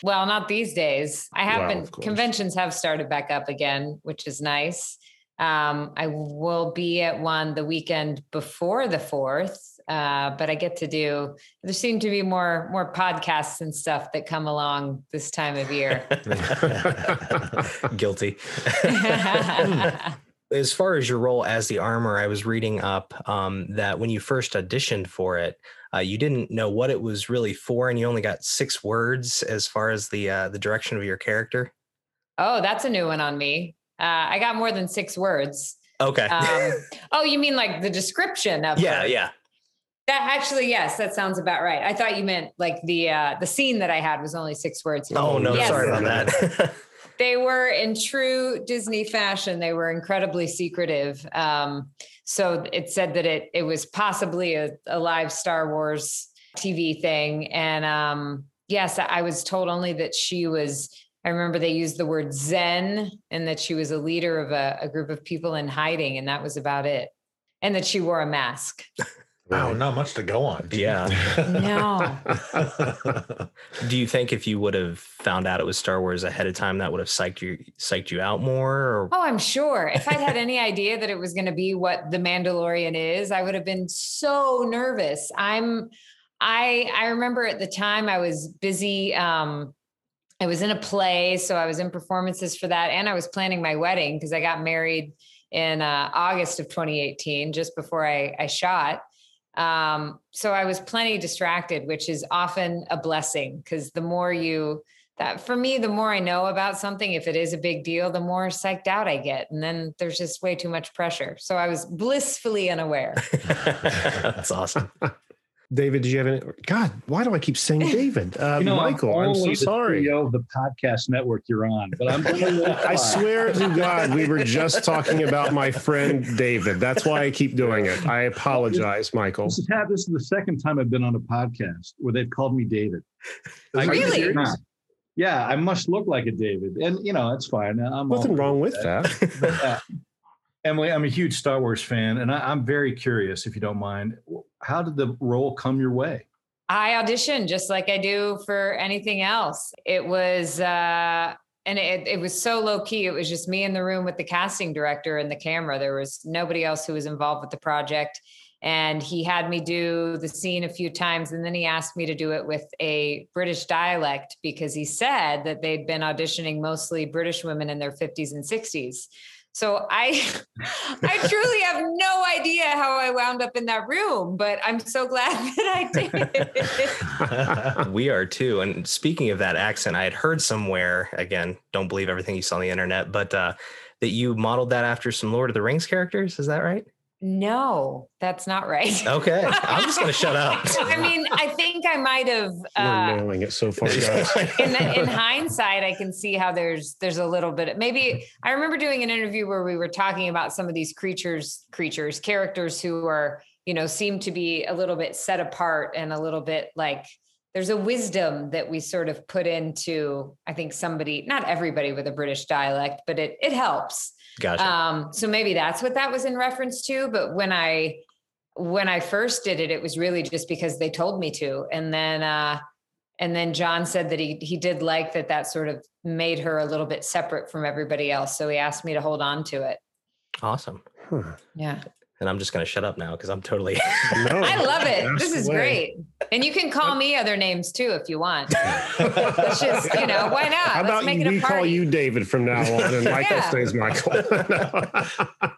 Well, not these days. I have been conventions have started back up again, which is nice. Um, I will be at one the weekend before the fourth, uh, but I get to do. There seem to be more more podcasts and stuff that come along this time of year. Guilty. as far as your role as the armor, I was reading up um, that when you first auditioned for it, uh, you didn't know what it was really for, and you only got six words as far as the uh, the direction of your character. oh, that's a new one on me. Uh, I got more than six words. Okay. Um, oh, you mean like the description of yeah, her? yeah. That actually, yes, that sounds about right. I thought you meant like the uh, the scene that I had was only six words. Oh no, Yes. sorry about that. They were in true Disney fashion. They were incredibly secretive. Um, so it said that it it was possibly a, a live Star Wars TV thing. And um, yes, I was told only that she was. I remember they used the word Zen, and that she was a leader of a, a group of people in hiding, and that was about it. And that she wore a mask. Wow, not much to go on. yeah. No. Do you think if you would have found out it was Star Wars ahead of time, that would have psyched you psyched you out more? Or Oh, I'm sure. If I'd had any idea that it was going to be what The Mandalorian is, I would have been so nervous. I'm I I remember at the time I was busy um I was in a play, so I was in performances for that and I was planning my wedding because I got married in uh, August of 2018 just before I I shot Um, so I was plenty distracted, which is often a blessing because the more you that for me, the more I know about something, if it is a big deal, the more psyched out I get. And then there's just way too much pressure. So I was blissfully unaware. That's awesome. David, did you have any? God, why do I keep saying David? Uh, You know, Michael, I'm, so only the sorry. CEO of the podcast network you're on, but I'm. I swear to God, we were just talking about my friend David. That's why I keep doing it. I apologize, Michael. This is, this is the second time I've been on a podcast where they've called me David. Really? Yeah, I must look like a David, and you know it's fine. I'm Nothing wrong with that. But, uh, Emily, I'm a huge Star Wars fan, and I, I'm very curious, if you don't mind, how did the role come your way? I auditioned just like I do for anything else. It was, uh, and it, it was so low key. It was just me in the room with the casting director and the camera. There was nobody else who was involved with the project. And he had me do the scene a few times. And then he asked me to do it with a British dialect because he said that they'd been auditioning mostly British women in their 50s and 60s. So I I truly have no idea how I wound up in that room, but I'm so glad that I did. we are too. And speaking of that accent, I had heard somewhere, again, don't believe everything you saw on the internet, but uh, that you modeled that after some Lord of the Rings characters. Is that right? No, that's not right. Okay. I'm just going to shut up. I mean, I think I might have We're uh, nailing it so far, guys. in, the, in hindsight, I can see how there's there's a little bit. Of, Maybe I remember doing an interview where we were talking about some of these creatures, creatures, characters who are you know seem to be a little bit set apart and a little bit like there's a wisdom that we sort of put into. I think somebody, not everybody with a British dialect, but it it helps. Gotcha. Um, so maybe that's what that was in reference to. But when I when I first did it, it was really just because they told me to. And then uh and then Jon said that he he did like that that sort of made her a little bit separate from everybody else. So he asked me to hold on to it. awesome. Huh. Yeah. And I'm just going to shut up now because I'm totally. No, I love it. This is way. great. And you can call me other names too if you want. Let's just, you know, why not? How Let's about make you, it a we call you David from now on, and Michael Yeah. stays Michael.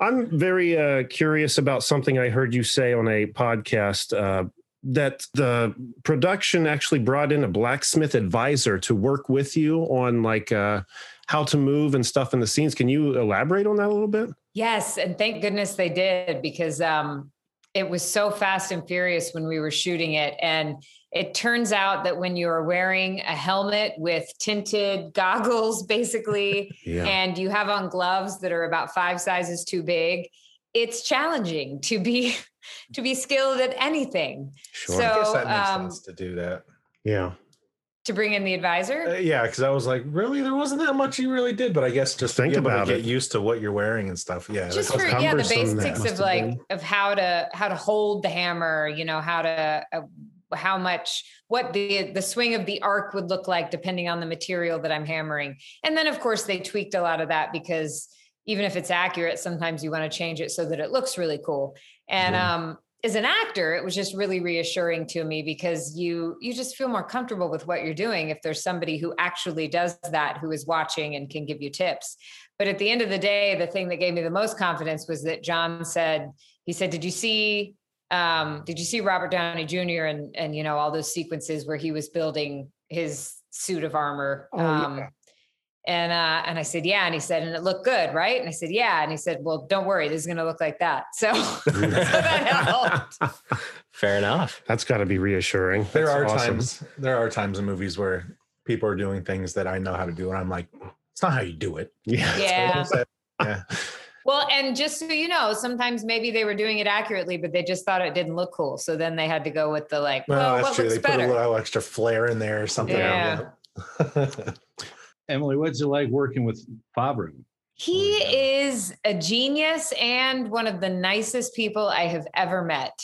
I'm very uh, curious about something I heard you say on a podcast uh, that the production actually brought in a blacksmith advisor to work with you on like uh, how to move and stuff in the scenes. Can you elaborate on that a little bit? Yes, and thank goodness they did because um, it was so fast and furious when we were shooting it. And it turns out that when you're wearing a helmet with tinted goggles, basically, Yeah. and you have on gloves that are about five sizes too big, it's challenging to be to be skilled at anything. Sure. So- I guess that makes um, sense to do that. yeah. To bring in the advisor, Uh, yeah, because I was like, really, there wasn't that much you really did, but I guess just Think think about about get it. used to what you're wearing and stuff. Yeah, just that's- for yeah the cumbersome that basics of like been. of how to how to hold the hammer you know how to uh, how much what the the swing of the arc would look like depending on the material that i'm hammering and then of course they tweaked a lot of that because even if it's accurate sometimes you want to change it so that it looks really cool and Yeah. um as an actor it was just really reassuring to me because you you just feel more comfortable with what you're doing if there's somebody who actually does that who is watching and can give you tips but at the end of the day, the thing that gave me the most confidence was that Jon said, he said, Did you see um, did you see Robert Downey Jr. and and you know all those sequences where he was building his suit of armor? Oh, yeah. And uh, and I said, Yeah. And he said, and it looked good, right? And I said, Yeah. And he said, Well, don't worry, this is gonna look like that. So, so that helped. Fair enough. That's got to be reassuring. there are awesome. times there are times in movies where people are doing things that I know how to do, and I'm like, it's not how you do it. Yeah. Yeah. yeah. Well, and just so you know, sometimes maybe they were doing it accurately, but they just thought it didn't look cool. So then they had to go with the like, Well, well, that's what true. looks They put a little extra flair in there or something. Yeah. Emily, what's it like working with Favreau? He Oh, yeah. is a genius and one of the nicest people I have ever met.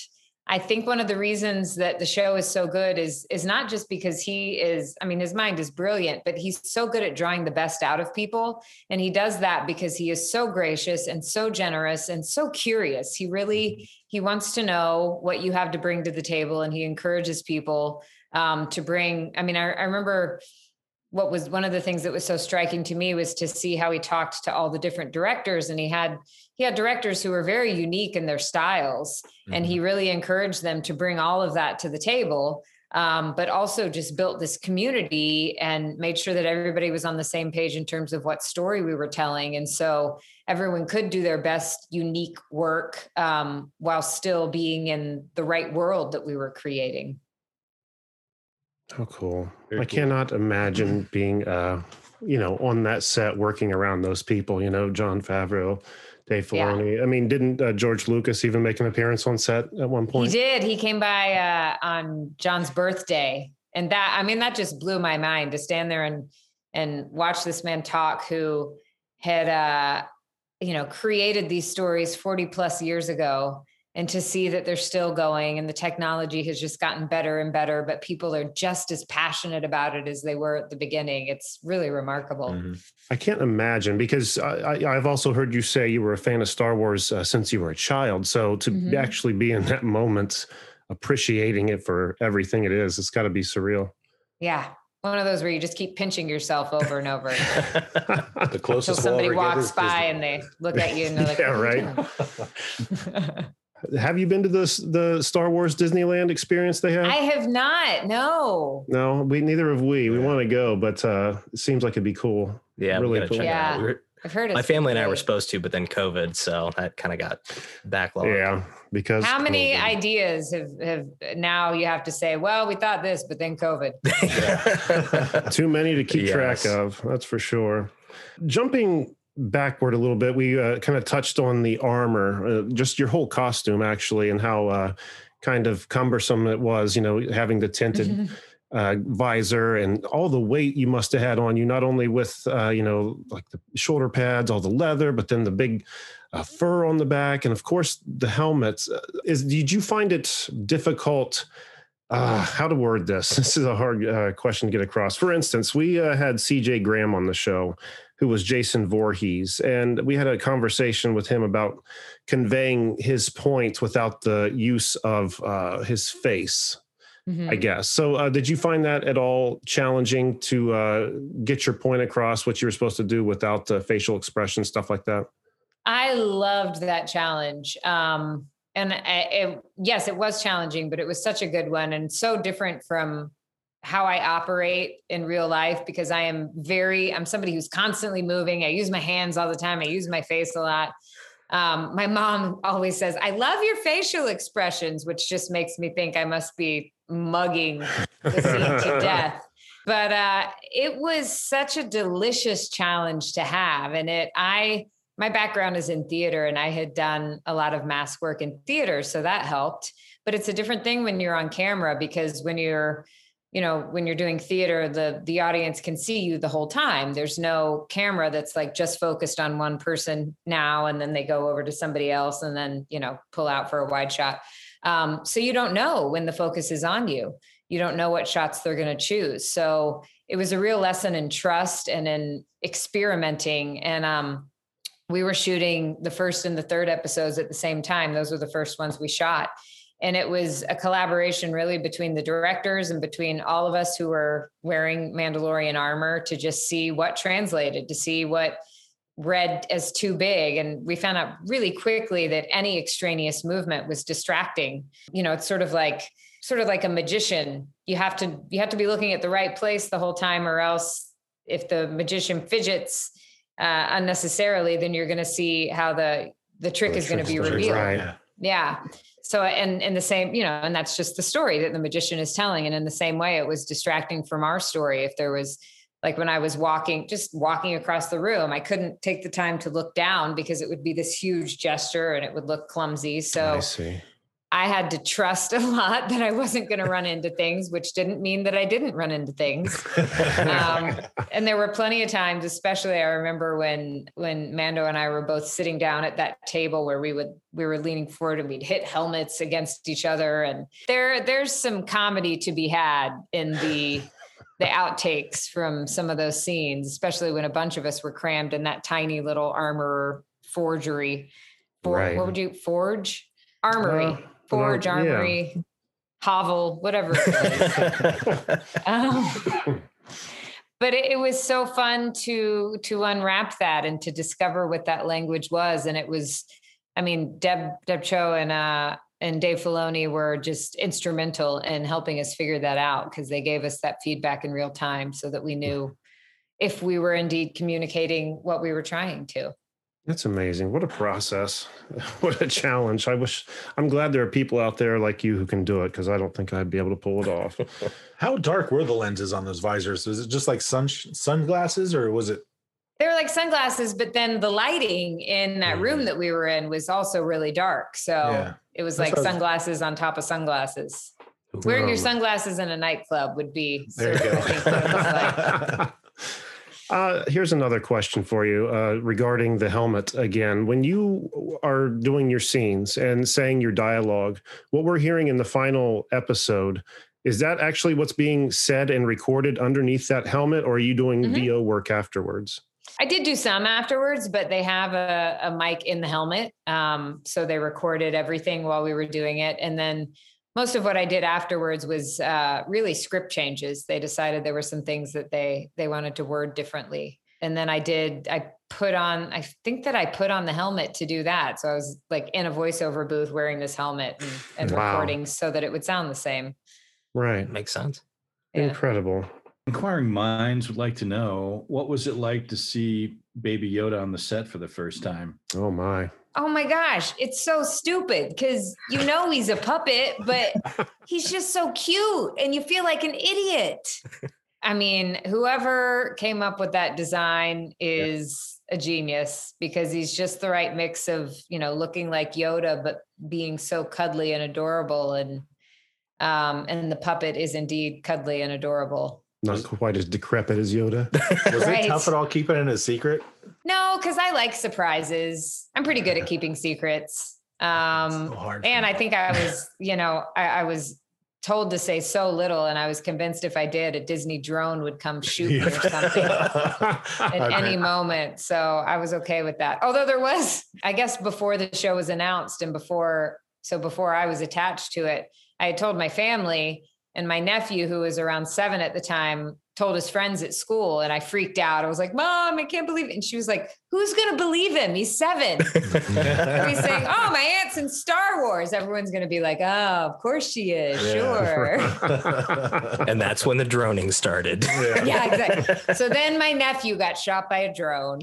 I think one of the reasons that the show is so good is is not just because he is I mean his mind is brilliant but he's so good at drawing the best out of people and he does that because he is so gracious and so generous and so curious. He really he wants to know what you have to bring to the table and he encourages people um, to bring I mean I, I remember what was one of the things that was so striking to me was to see how he talked to all the different directors and he had he had directors who were very unique in their styles mm-hmm. and he mm-hmm. really encouraged them to bring all of that to the table um, but also just built this community and made sure that everybody was on the same page in terms of what story we were telling and so everyone could do their best unique work um, while still being in the right world that we were creating how cool. Very I cool. cannot imagine being, uh, you know, on that set working around those people, you know, Jon Favreau, Dave Filoni. Yeah. I mean, didn't uh, George Lucas even make an appearance on set at one point? He did. He came by uh, on Jon's birthday. And that, I mean, that just blew my mind to stand there and, and watch this man talk who had, uh, you know, created these stories 40 plus years ago and to see that they're still going and the technology has just gotten better and better but people are just as passionate about it as they were at the beginning it's really remarkable mm-hmm. i can't imagine because I, have also heard you say you were a fan of star wars uh, since you were a child so to mm-hmm. actually be in that moment appreciating it for everything it is it's got to be surreal yeah one of those where you just keep pinching yourself over and over. the closest Until somebody walks by and they look at you and they're like, "Yeah, right." Have you been to the the Star Wars Disneyland experience they have? I have not. No. No, we neither have we. We want to go, but uh, it seems like it'd be cool. Yeah, really cool. Yeah. I've heard my family and I were supposed to, but then COVID, so that kind of got backlogged. Yeah, because how many COVID. ideas have have now you have to say? Well, we thought this, but then COVID. Too many to keep yes. track of. That's for sure. Jumping backward a little bit, we uh, kind of touched on the armor, uh, just your whole costume actually, and how uh, kind of cumbersome it was. You know, having the tinted. Uh, visor and all the weight you must have had on you, not only with uh, you know like the shoulder pads, all the leather, but then the big uh, fur on the back, and of course the helmets. Uh, is did you find it difficult? Uh, how to word this? This is a hard uh, question to get across. For instance, we uh, had CJ Graham on the show, who was Jason Voorhees. And we had a conversation with him about conveying his point without the use of uh, his face. Mm-hmm. I guess. So, uh, did you find that at all challenging to uh, get your point across, what you were supposed to do without the facial expression, stuff like that? I loved that challenge. Um, and I, it, yes, it was challenging, but it was such a good one and so different from how I operate in real life because I am very, I'm somebody who's constantly moving. I use my hands all the time. I use my face a lot. Um, my mom always says, I love your facial expressions, which just makes me think I must be mugging the scene to death. But uh, it was such a delicious challenge to have. And it, I, my background is in theater and I had done a lot of mask work in theater. So that helped. But it's a different thing when you're on camera because when you're, you know when you're doing theater the the audience can see you the whole time. There's no camera that's like just focused on one person now and then they go over to somebody else and then you know pull out for a wide shot. Um, so you don't know when the focus is on you. You don't know what shots they're going to choose. So it was a real lesson in trust and in experimenting. And um, we were shooting the first and the third episodes at the same time. Those were the first ones we shot and it was a collaboration really between the directors and between all of us who were wearing Mandalorian armor to just see what translated, to see what read as too big. And we found out really quickly that any extraneous movement was distracting. You know, it's sort of like sort of like a magician. You have to you have to be looking at the right place the whole time, or else if the magician fidgets uh, unnecessarily, then you're going to see how the the trick the is going to be revealed. Right. Yeah so and in the same you know and that's just the story that the magician is telling. And in the same way it was distracting from our story. If there was like when i was walking just walking across the room i couldn't take the time to look down because it would be this huge gesture and it would look clumsy. So I had to trust a lot that I wasn't going to run into things, which didn't mean that I didn't run into things. Um, and there were plenty of times, especially I remember when when Mando and I were both sitting down at that table where we would we were leaning forward and we'd hit helmets against each other. And there there's some comedy to be had in the the outtakes from some of those scenes, especially when a bunch of us were crammed in that tiny little armor forgery. For, right. What would you forge? Armory. Forge, Armory, yeah. Hovel, whatever. um, but it, it was so fun to to unwrap that and to discover what that language was. And it was, I mean, Deb Deb Chow and uh and Dave Filoni were just instrumental in helping us figure that out because they gave us that feedback in real time so that we knew if we were indeed communicating what we were trying to. That's amazing. What a process. What a challenge. I wish I'm glad there are people out there like you who can do it because I don't think I'd be able to pull it off. How dark were the lenses on those visors? Was it just like sun sunglasses or was it? They were like sunglasses, but then the lighting in that room mm. that we were in was also really dark. So Yeah. it was That's like what I was- sunglasses on top of sunglasses. Wearing your sunglasses in a nightclub would be There you sort of, I think, what it was like. Uh, here's another question for you uh, regarding the helmet again. When you are doing your scenes and saying your dialogue, what we're hearing in the final episode, is that actually what's being said and recorded underneath that helmet, or are you doing Mhm. VO work afterwards? I did do some afterwards, but they have a, a mic in the helmet. Um, so they recorded everything while we were doing it. And then most of what I did afterwards was uh, really script changes. They decided there were some things that they they wanted to word differently. And then I did, I put on, I think that I put on the helmet to do that. So I was like in a voiceover booth wearing this helmet and, and Wow. recording so that it would sound the same. Right. Makes sense. Yeah. Incredible. Inquiring minds would like to know what was it like to see Baby Yoda on the set for the first time? Oh, my. Oh my gosh, it's so stupid because you know he's a puppet, but he's just so cute and you feel like an idiot. I mean, whoever came up with that design is a genius because he's just the right mix of, you know, looking like Yoda but being so cuddly and adorable and um and the puppet is indeed cuddly and adorable. Not quite as decrepit as Yoda. Was Right. it tough at all keeping it a secret? No, cuz I like surprises. I'm pretty good at keeping secrets. Um so hard. And me. I think I was, you know, I, I was told to say so little, and I was convinced if I did, a Disney drone would come shoot me or something at I any moment. So I was okay with that. Although there was, I guess, before the show was announced and before, so before I was attached to it, I had told my family and my nephew, who was around seven at the time, told his friends at school, and I freaked out. I was like, "Mom, I can't believe it!" And she was like, "Who's gonna believe him? He's seven. He's saying, "Oh, my aunt's in Star Wars." Everyone's gonna be like, "Oh, of course she is. Sure." And that's when the droning started. yeah, exactly. So then my nephew got shot by a drone.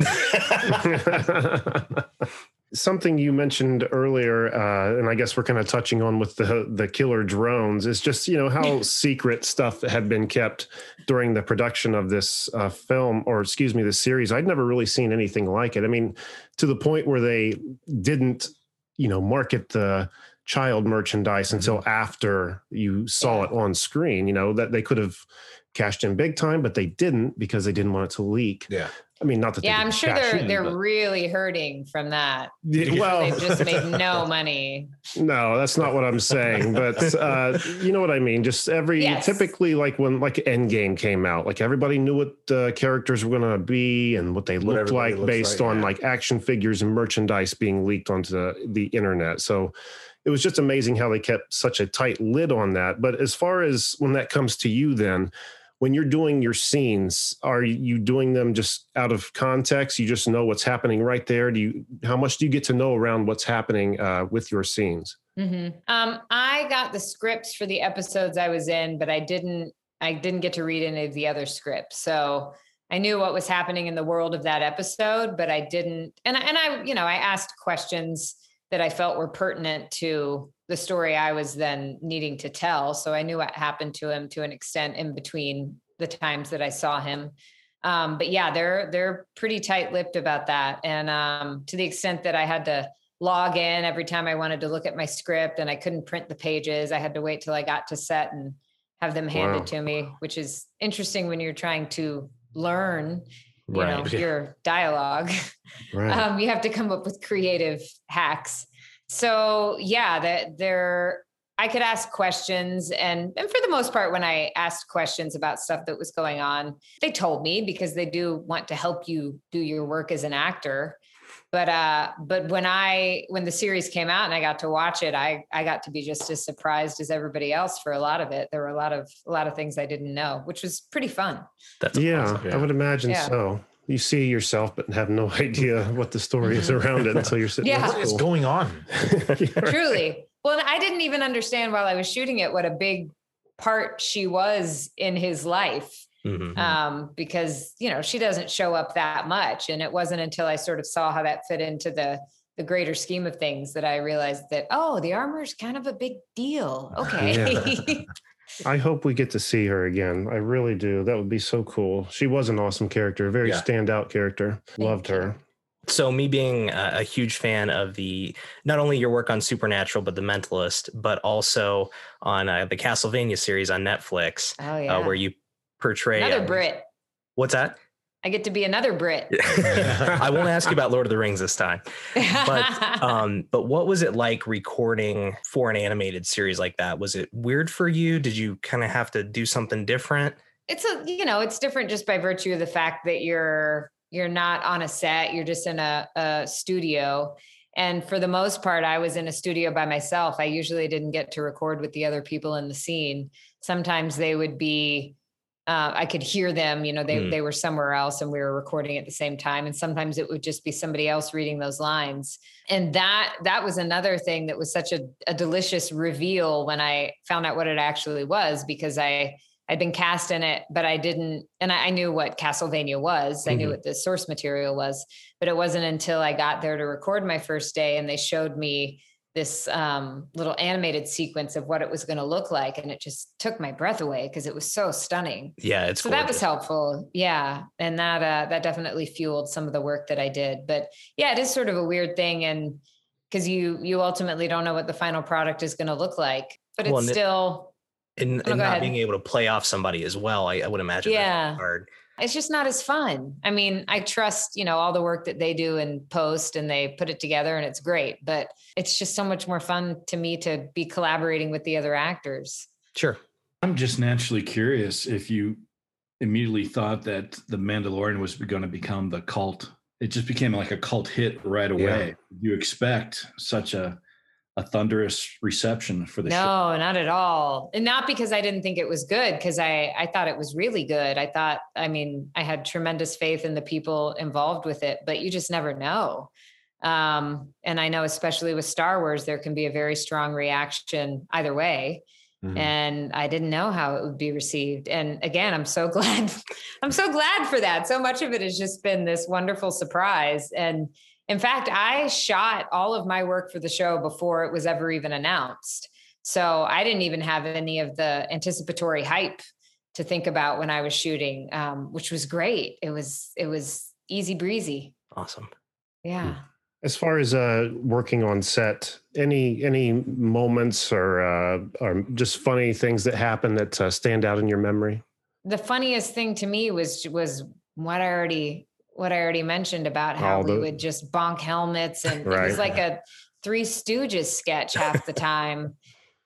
Something you mentioned earlier, uh, and I guess we're kind of touching on with the the killer drones, is just you know how secret stuff had been kept during the production of this uh, film, or excuse me, this series. I'd never really seen anything like it. I mean, to the point where they didn't, you know, market the child merchandise until after you saw it on screen. You know that they could have cashed in big time, but they didn't because they didn't want it to leak. yeah. I mean, not that. Yeah, they I'm sure they're in, they're but- really hurting from that. Yeah, well, They've just made no money. No, that's not what I'm saying. But uh, you know what I mean. Just every Yes. typically like when like Endgame came out, like everybody knew what the characters were going to be and what they looked everybody like based like, on yeah. like action figures and merchandise being leaked onto the, the internet. So it was just amazing how they kept such a tight lid on that. But as far as when that comes to you, then when you're doing your scenes, are you doing them just out of context? You just know what's happening right there. Do you? How much do you get to know around what's happening uh, with your scenes? Mhm. Um, I got the scripts for the episodes I was in, but I didn't. I didn't get to read any of the other scripts, so I knew what was happening in the world of that episode, but I didn't. And and I, you know, I asked questions that I felt were pertinent to the story I was then needing to tell. So I knew what happened to him to an extent in between the times that I saw him. Um, but yeah, they're they're pretty tight-lipped about that, and um, to the extent that I had to log in every time I wanted to look at my script, and I couldn't print the pages. I had to wait till I got to set and have them handed Wow. to me, which is interesting when you're trying to learn, you know, Right. your dialogue Right. um, you have to come up with creative hacks. So yeah, that there I could ask questions and and for the most part when I asked questions about stuff that was going on, they told me because they do want to help you do your work as an actor. but uh but when i when the series came out and i got to watch it i i got to be just as surprised as everybody else for a lot of it there were a lot of a lot of things i didn't know which was pretty fun That's Yeah, awesome. I would imagine Yeah. so. You see yourself, but have no idea what the story is around it until you're sitting. Yeah. That's What is going on? Yeah, right. truly well i didn't even understand while i was shooting it what a big part she was in his life Mhm. um, because you know she doesn't show up that much, and it wasn't until I sort of saw how that fit into the the greater scheme of things that I realized that oh, the armor is kind of a big deal. Okay, I hope we get to see her again. I really do. That would be so cool. She was an awesome character, a very Yeah. standout character. Loved you. her. So, me being a, a huge fan of the not only your work on Supernatural, but The Mentalist, but also on uh, the Castlevania series on Netflix, oh yeah, uh, where you portray another uh, Brit. What's that? I get to be another Brit. I won't ask you about Lord of the Rings this time. But um, but what was it like recording for an animated series like that? Was it weird for you? Did you kind of have to do something different? it's a you know it's different just by virtue of the fact that you're you're not on a set you're just in a, a studio and for the most part i was in a studio by myself i usually didn't get to record with the other people in the scene sometimes they would be uh, i could hear them you know they, Mm. they were somewhere else and we were recording at the same time and sometimes it would just be somebody else reading those lines and that that was another thing that was such a, a delicious reveal when i found out what it actually was because i I'd been cast in it, but I didn't, and I, I knew what Castlevania was. I knew Mhm. what the source material was, but it wasn't until I got there to record my first day and they showed me this um, little animated sequence of what it was going to look like, and it just took my breath away because it was so stunning. Yeah, it's so that was helpful, yeah, and that uh, that definitely fueled some of the work that I did. But yeah, it is sort of a weird thing, and because you you ultimately don't know what the final product is going to look like, but it's Well, and it- still and, go and not ahead. being able to play off somebody as well. I, I would imagine. that's Yeah. hard. It's just not as fun. I mean, I trust, you know, all the work that they do and post and they put it together and it's great, but it's just so much more fun to me to be collaborating with the other actors. Sure. I'm just naturally curious if you immediately thought that The Mandalorian was going to become the cult. It just became like a cult hit right away. You expect such a a thunderous reception for the show. No, not at all. And not because I didn't think it was good, because I, I thought it was really good. I thought, I mean, I had tremendous faith in the people involved with it, but you just never know. Um, and I know, especially with Star Wars, there can be a very strong reaction either way. Mhm. and I didn't know how it would be received. And again, I'm so glad. I'm so glad for that. So much of it has just been this wonderful surprise. And in fact, I shot all of my work for the show before it was ever even announced. So I didn't even have any of the anticipatory hype to think about when I was shooting, um, which was great. It was it was easy breezy. Awesome. Yeah. As far as uh, working on set, any any moments or uh, or just funny things that happen that uh, stand out in your memory? the funniest thing to me was was what I already what I already mentioned about how All we would just bonk helmets and it was like a Three Stooges sketch half the time,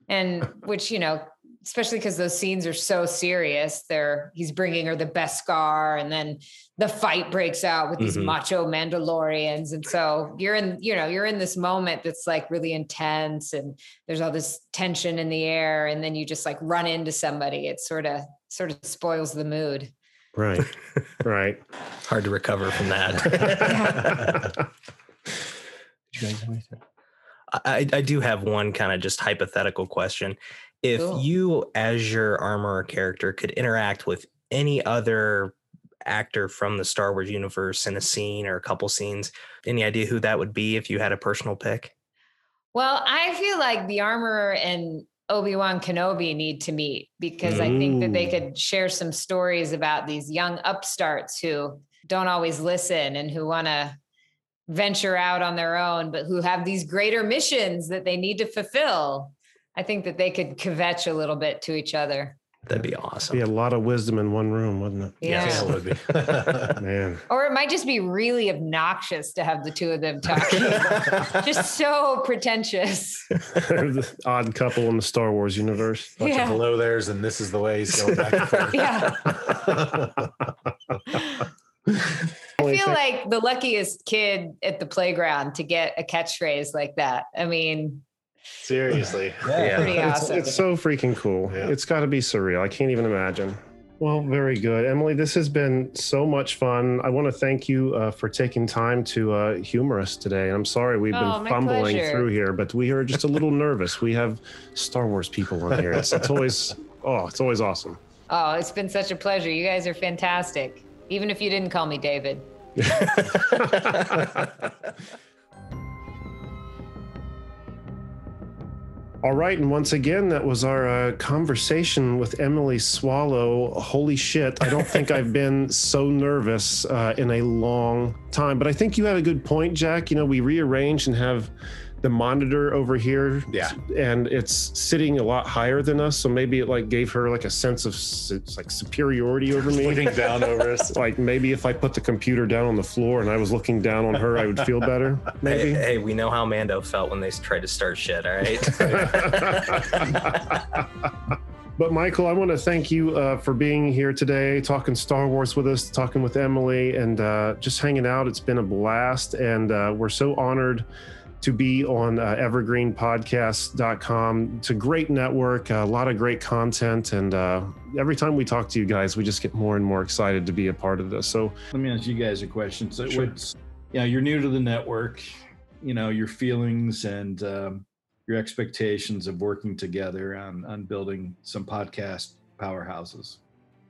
and which you know, especially because those scenes are so serious. They're he's bringing her the Beskar, and then the fight breaks out with these Mm-hmm. Mhm. macho Mandalorians, and so you're in you know you're in this moment that's like really intense, and there's all this tension in the air, and then you just like run into somebody. It sort of sort of spoils the mood. Right, right. Hard to recover from that. I, I do have one kind of just hypothetical question. If Cool. you, as your armor character, could interact with any other actor from the Star Wars universe in a scene or a couple scenes, any idea who that would be if you had a personal pick? Well, I feel like the armorer and Obi-Wan Kenobi need to meet because I think that they could share some stories about these young upstarts who don't always listen and who want to venture out on their own, but who have these greater missions that they need to fulfill. I think that they could kvetch a little bit to each other. That'd be awesome. Be a lot of wisdom in one room, wouldn't it? Yeah. Yeah, it would be. Man, Or it might just be really obnoxious to have the two of them talking. just so pretentious. The odd couple in the Star Wars universe. Bunch Yeah. of hello there's, and this is the way he's going back and forth. Yeah. I feel like the luckiest kid at the playground to get a catchphrase like that. I mean, Seriously. Yeah. pretty it's, awesome. it's so freaking cool. Yeah. It's got to be surreal. I can't even imagine. Well, very good, Emily. This has been so much fun. I want to thank you uh, for taking time to uh, humor us today. I'm sorry we've Oh, been fumbling pleasure. through here, but we are just a little nervous. We have Star Wars people on here. It's, it's always oh, it's always awesome. oh, it's been such a pleasure. You guys are fantastic. Even if you didn't call me David. All right, and once again, that was our uh, conversation with Emily Swallow. Holy shit, I don't think I've been so nervous uh, in a long time. But I think you had a good point, Jack. You know, we rearrange and have the monitor over here, Yeah. and it's sitting a lot higher than us. So maybe it like gave her like a sense of like superiority over me. Looking down over us. Like maybe if I put the computer down on the floor and I was looking down on her, I would feel better. Hey, Maybe. hey, we know how Mando felt when they tried to start shit. All right. But Michael, I want to thank you uh, for being here today, talking Star Wars with us, talking with Emily, and uh, just hanging out. It's been a blast, and uh, we're so honored to be on uh, evergreenpodcast.com. It's a great network, a lot of great content, and uh, every time we talk to you guys, we just get more and more excited to be a part of this. So, Let me ask you guys a question. So, Sure. what's you know, you're new to the network. You know your feelings and um, your expectations of working together on on building some podcast powerhouses.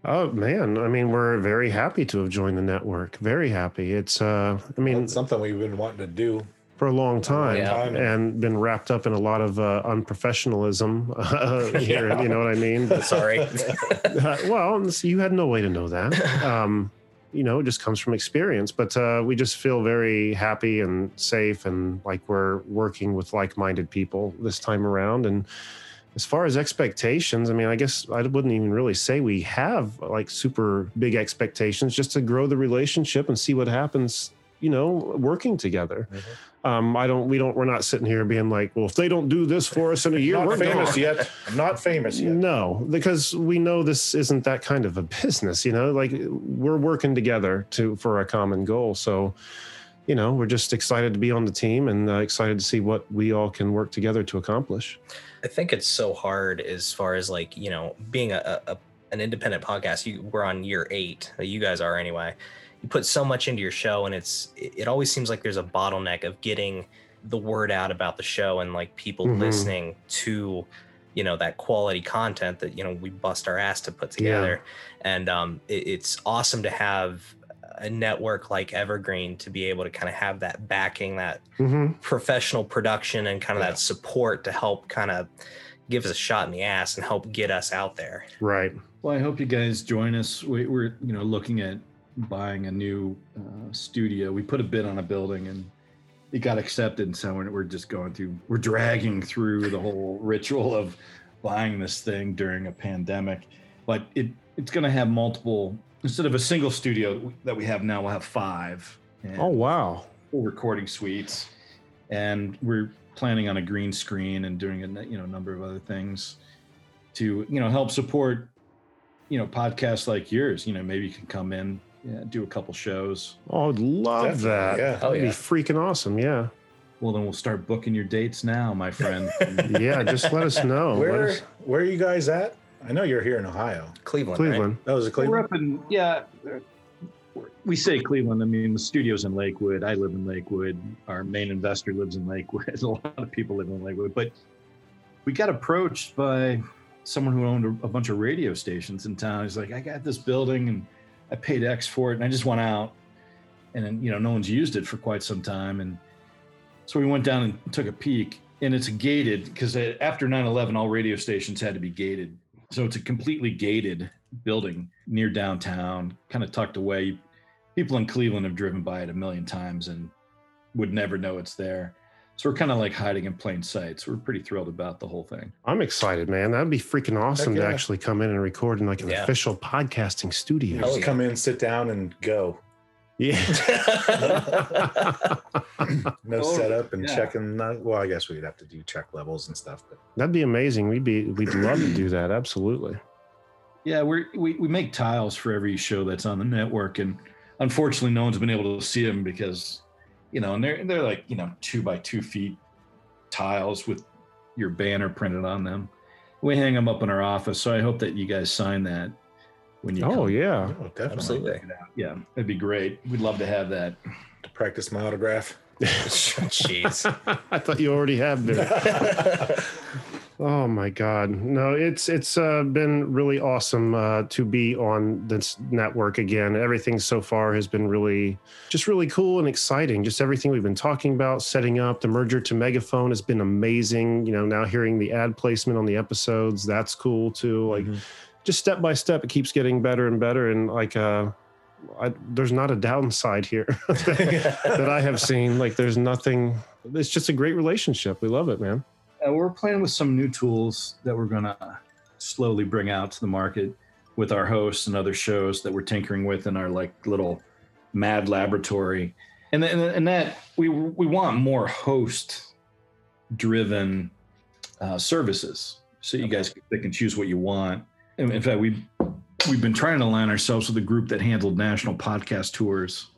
oh man, I mean, we're very happy to have joined the network. Very happy. It's, uh, I mean, It's something we've been wanting to do. For a long time Yeah. And been wrapped up in a lot of uh, unprofessionalism uh, here. Yeah. You know what I mean? But, Sorry. uh, well, you had no way to know that. Um, you know, it just comes from experience. But uh, we just feel very happy and safe and like we're working with like minded people this time around. And as far as expectations, I mean, I guess I wouldn't even really say we have like super big expectations just to grow the relationship and see what happens, you know, working together. Um, I don't, we don't, we're not sitting here being like, well, if they don't do this for us in a year, Not we're famous gone. yet. I'm not famous yet. No, because we know this isn't that kind of a business, you know, like we're working together to for a common goal. So, you know, we're just excited to be on the team and uh, excited to see what we all can work together to accomplish. I think it's so hard as far as like you know being a, a a- an independent podcast. You we're on year eight. uh, You guys are anyway. You put so much into your show, and it's it, it always seems like there's a bottleneck of getting the word out about the show and like people Mhm. listening to you know that quality content that you know we bust our ass to put Yeah. together. And um, it, it's awesome to have a network like Evergreen to be able to kind of have that backing, that Mm-hmm. professional production and kind of Yeah. that support to help kind of give us a shot in the ass and help get us out there. Right. Well, I hope you guys join us. We, we're you know looking at buying a new uh, studio. We put a bid on a building and it got accepted, and so we're, just going through. We're dragging through the whole ritual of buying this thing during a pandemic, but it it's going to have multiple. Instead of a single studio that we have now, we'll have five. Oh, wow. full recording suites, and we're planning on a green screen and doing a you know number of other things to you know help support you know podcasts like yours. You know maybe you can come in, yeah, do a couple shows. Oh, I'd love Definitely, that. yeah. That'd Oh, be freaking awesome. Yeah. Well, then we'll start booking your dates now, my friend. Yeah. Just let us know. Where us- where are you guys at? I know you're here in Ohio. Cleveland. right? Cleveland. That was a Cleveland. We're up in yeah. We say Cleveland. I mean, the studio's in Lakewood. I live in Lakewood. Our main investor lives in Lakewood. A lot of people live in Lakewood. But we got approached by someone who owned a, a bunch of radio stations in town. He's like, I got this building and I paid X for it, and I just went out, and you know, no one's used it for quite some time, and so we went down and took a peek, and it's gated because after 9/11, all radio stations had to be gated. So it's a completely gated building near downtown, kind of tucked away. People in Cleveland have driven by it a million times and would never know it's there. So we're kind of like hiding in plain sight. So we're pretty thrilled about the whole thing. I'm excited, man. That'd be freaking awesome to actually come in and record in like an Yeah. official podcasting studio. Just yeah. come in, sit down, and go. Yeah. No Oh, setup and yeah. checking. Not, well, I guess we'd have to do check levels and stuff, but That'd be amazing. We'd be we'd love to do that. Absolutely. Yeah, we're, we we make tiles for every show that's on the network, and unfortunately, no one's been able to see them because, you know, and they're they're like you know two by two feet tiles with your banner printed on them. We hang them up in our office, so I hope that you guys sign that when you. Oh come. yeah. Oh, definitely. Absolutely. Check it out. Yeah, that'd be great. We'd love to have that. To practice my autograph. Jeez. I thought you already have been. Oh my God! No, it's it's uh, been really awesome uh, to be on this network again. Everything so far has been really, just really cool and exciting. Just everything we've been talking about, setting up the merger to Megaphone has been amazing. You know, now hearing the ad placement on the episodes, that's cool too. Like, just step by step, it keeps getting better and better. And like, uh, I, there's not a downside here that I have seen. Like, there's nothing. It's just a great relationship. We love it, man. Uh, we're playing with some new tools that we're going to slowly bring out to the market with our hosts and other shows that we're tinkering with in our like little mad laboratory. And and, and that we we want more host driven uh, services so you guys they can choose what you want. And in fact, we we've been trying to align ourselves with a group that handled national podcast tours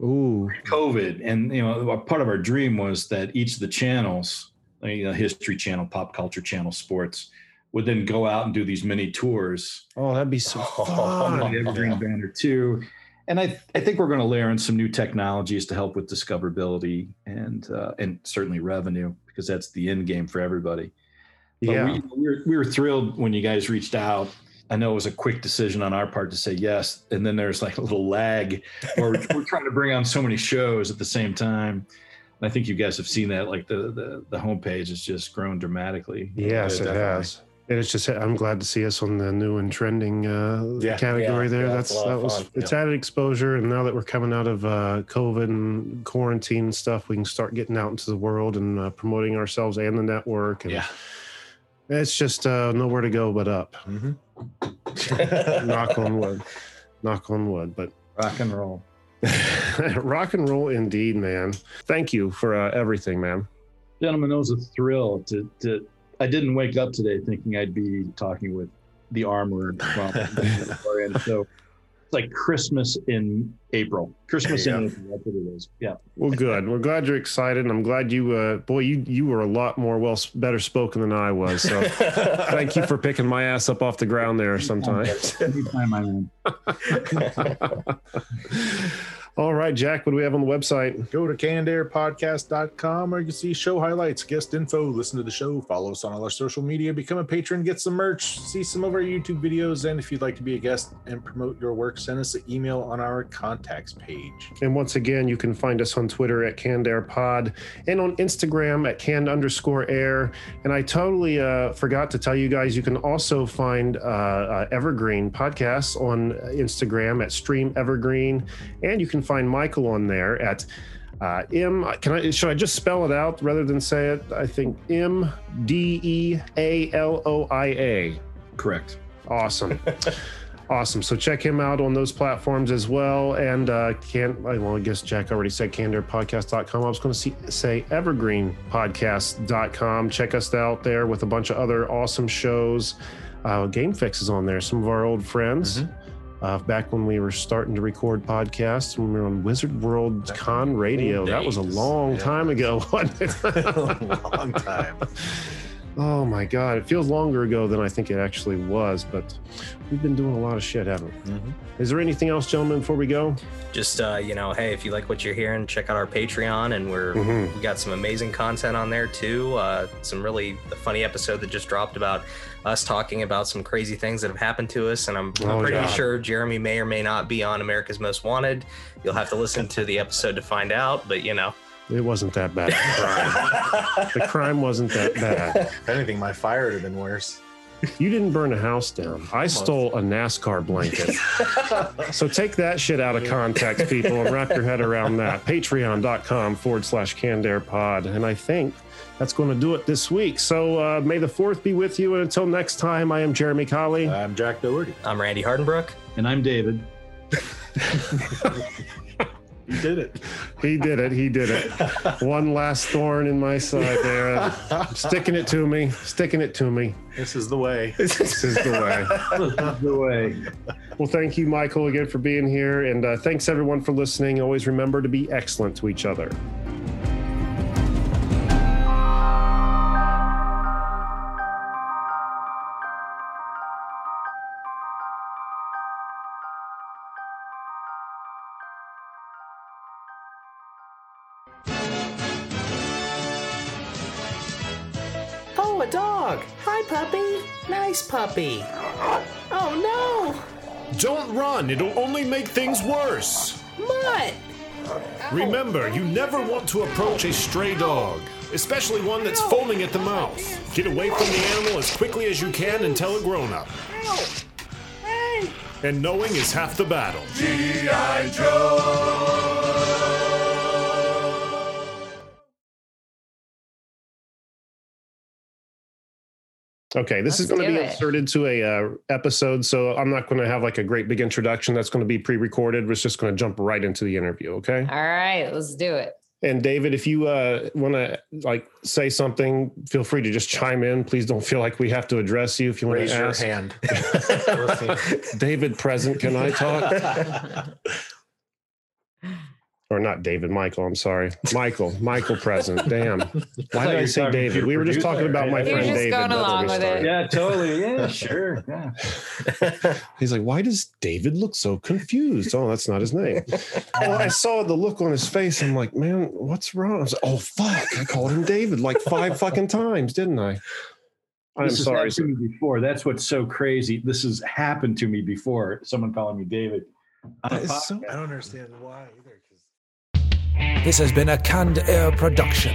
Ooh, COVID, and you know, part of our dream was that each of the channels, you know, History Channel, Pop Culture Channel, Sports, would then go out and do these mini tours oh, that'd be so Oh, fun. the Evergreen Banner too. And I, I think we're going to layer in some new technologies to help with discoverability and uh, and certainly revenue because that's the end game for everybody. But Yeah, we, we, were, we were thrilled when you guys reached out. I know it was a quick decision on our part to say yes, and then there's like a little lag where we're, we're trying to bring on so many shows at the same time. And I think you guys have seen that. Like the the, the homepage has just grown dramatically. yes, it definitely. has. And it's just I'm glad to see us on the new and trending uh, Yeah. category Yeah, there. yeah, That's it's that was fun. it's added exposure, and now that we're coming out of uh, COVID and quarantine and stuff, we can start getting out into the world and uh, promoting ourselves and the network. And Yeah. it's just uh, nowhere to go but up. hmm Knock on wood. Knock on wood. But Rock and roll. rock and roll indeed, man. Thank you for uh, everything, man. Gentlemen, it was a thrill to, to. I didn't wake up today thinking I'd be talking with the armorer from and so it's like Christmas in April. Christmas There in April. That's what it is. Yeah. Well, good. We're glad you're excited, and I'm glad you, uh, boy, you you were a lot more well better spoken than I was. So thank you for picking my ass up off the ground there. Sometimes. Anytime I am. All right, Jack. What do we have on the website? Go to cannedairpodcast.com where you can see show highlights, guest info, listen to the show, follow us on all our social media, become a patron, get some merch, see some of our YouTube videos, and if you'd like to be a guest and promote your work, send us an email on our contacts page. And once again, you can find us on Twitter at Canned Air Pod and on Instagram at canned underscore air. And I totally uh, forgot to tell you guys, you can also find uh, uh, Evergreen podcasts on Instagram at Stream Evergreen, and you can find Michael on there at. Uh, M, can I, should I just spell it out rather than say it? I think M D E A L O I A. Correct. Awesome. awesome. So check him out on those platforms as well. And uh, can well, I guess Jack already said cannedairpodcast.com. I was going to say evergreenpodcast.com. Check us out there with a bunch of other awesome shows. Uh, Game Fix is on there. Some of our old friends. Uh, back when we were starting to record podcasts, when we were on Wizard World Con Radio, that was a long time ago, wasn't it? Long time. Oh my God. It feels longer ago than I think it actually was, but we've been doing a lot of shit, haven't we? Mhm. Is there anything else, gentlemen, before we go? Just uh, you know, hey, if you like what you're hearing, check out our Patreon, and we're Mhm. we got some amazing content on there too. Uh, some really funny episode that just dropped about us talking about some crazy things that have happened to us, and I'm, I'm Oh, pretty God. sure Jeremy may or may not be on America's Most Wanted. You'll have to listen to the episode to find out, but you know, It wasn't that bad. Crime. the crime wasn't that bad. If anything, my fire would have been worse. You didn't burn a house down. I stole a NASCAR blanket. so take that shit out of context, people, and wrap your head around that. Patreon.com forward slash Canned Air Pod. And I think that's going to do it this week. So uh, may the fourth be with you. And until next time, I am Jeremy Colley. I'm Jack Doherty. I'm Randy Hardenbrook. And I'm David. You did it. He did it. He did it. One last thorn in my side there. Sticking it to me. Sticking it to me. This is the way. This is the way. the way. Well, thank you, Michael, again for being here. And uh, thanks everyone for listening. Always remember to be excellent to each other. Puppy. Oh, no! Don't run, it'll only make things worse. no. Mutt. Remember, you never want to approach a stray dog, especially one that's foaming at the mouth. Get away from the animal as quickly as you can and tell a grown up. Hey. And knowing is half the battle. G.I. Joe! Okay, this is Let's going to be it. inserted to a uh, episode, so I'm not going to have like a great big introduction. That's going to be pre-recorded. We're just going to jump right into the interview. Okay. All right, let's do it. And David, if you uh, want to like say something, feel free to just chime in. Please don't feel like we have to address you. If you want Raise to your hand. David present, can I talk? or not David, Michael. I'm sorry, Michael. Michael present. Damn. Why did I say David? We were just talking about my? You're friend David. going along with it. Yeah, totally. Yeah, sure. Yeah. He's like, why does David look so confused? Oh, that's not his name. well, I saw the look on his face. I'm like, man, what's wrong? I was like, oh fuck, I called him David like five fucking times, didn't I? I'm This has sorry. happened to me before. That's what's so crazy. This has happened to me before. Someone calling me David. on a That is uh, so- I don't understand why either. 'cause- This has been a Canned Air production.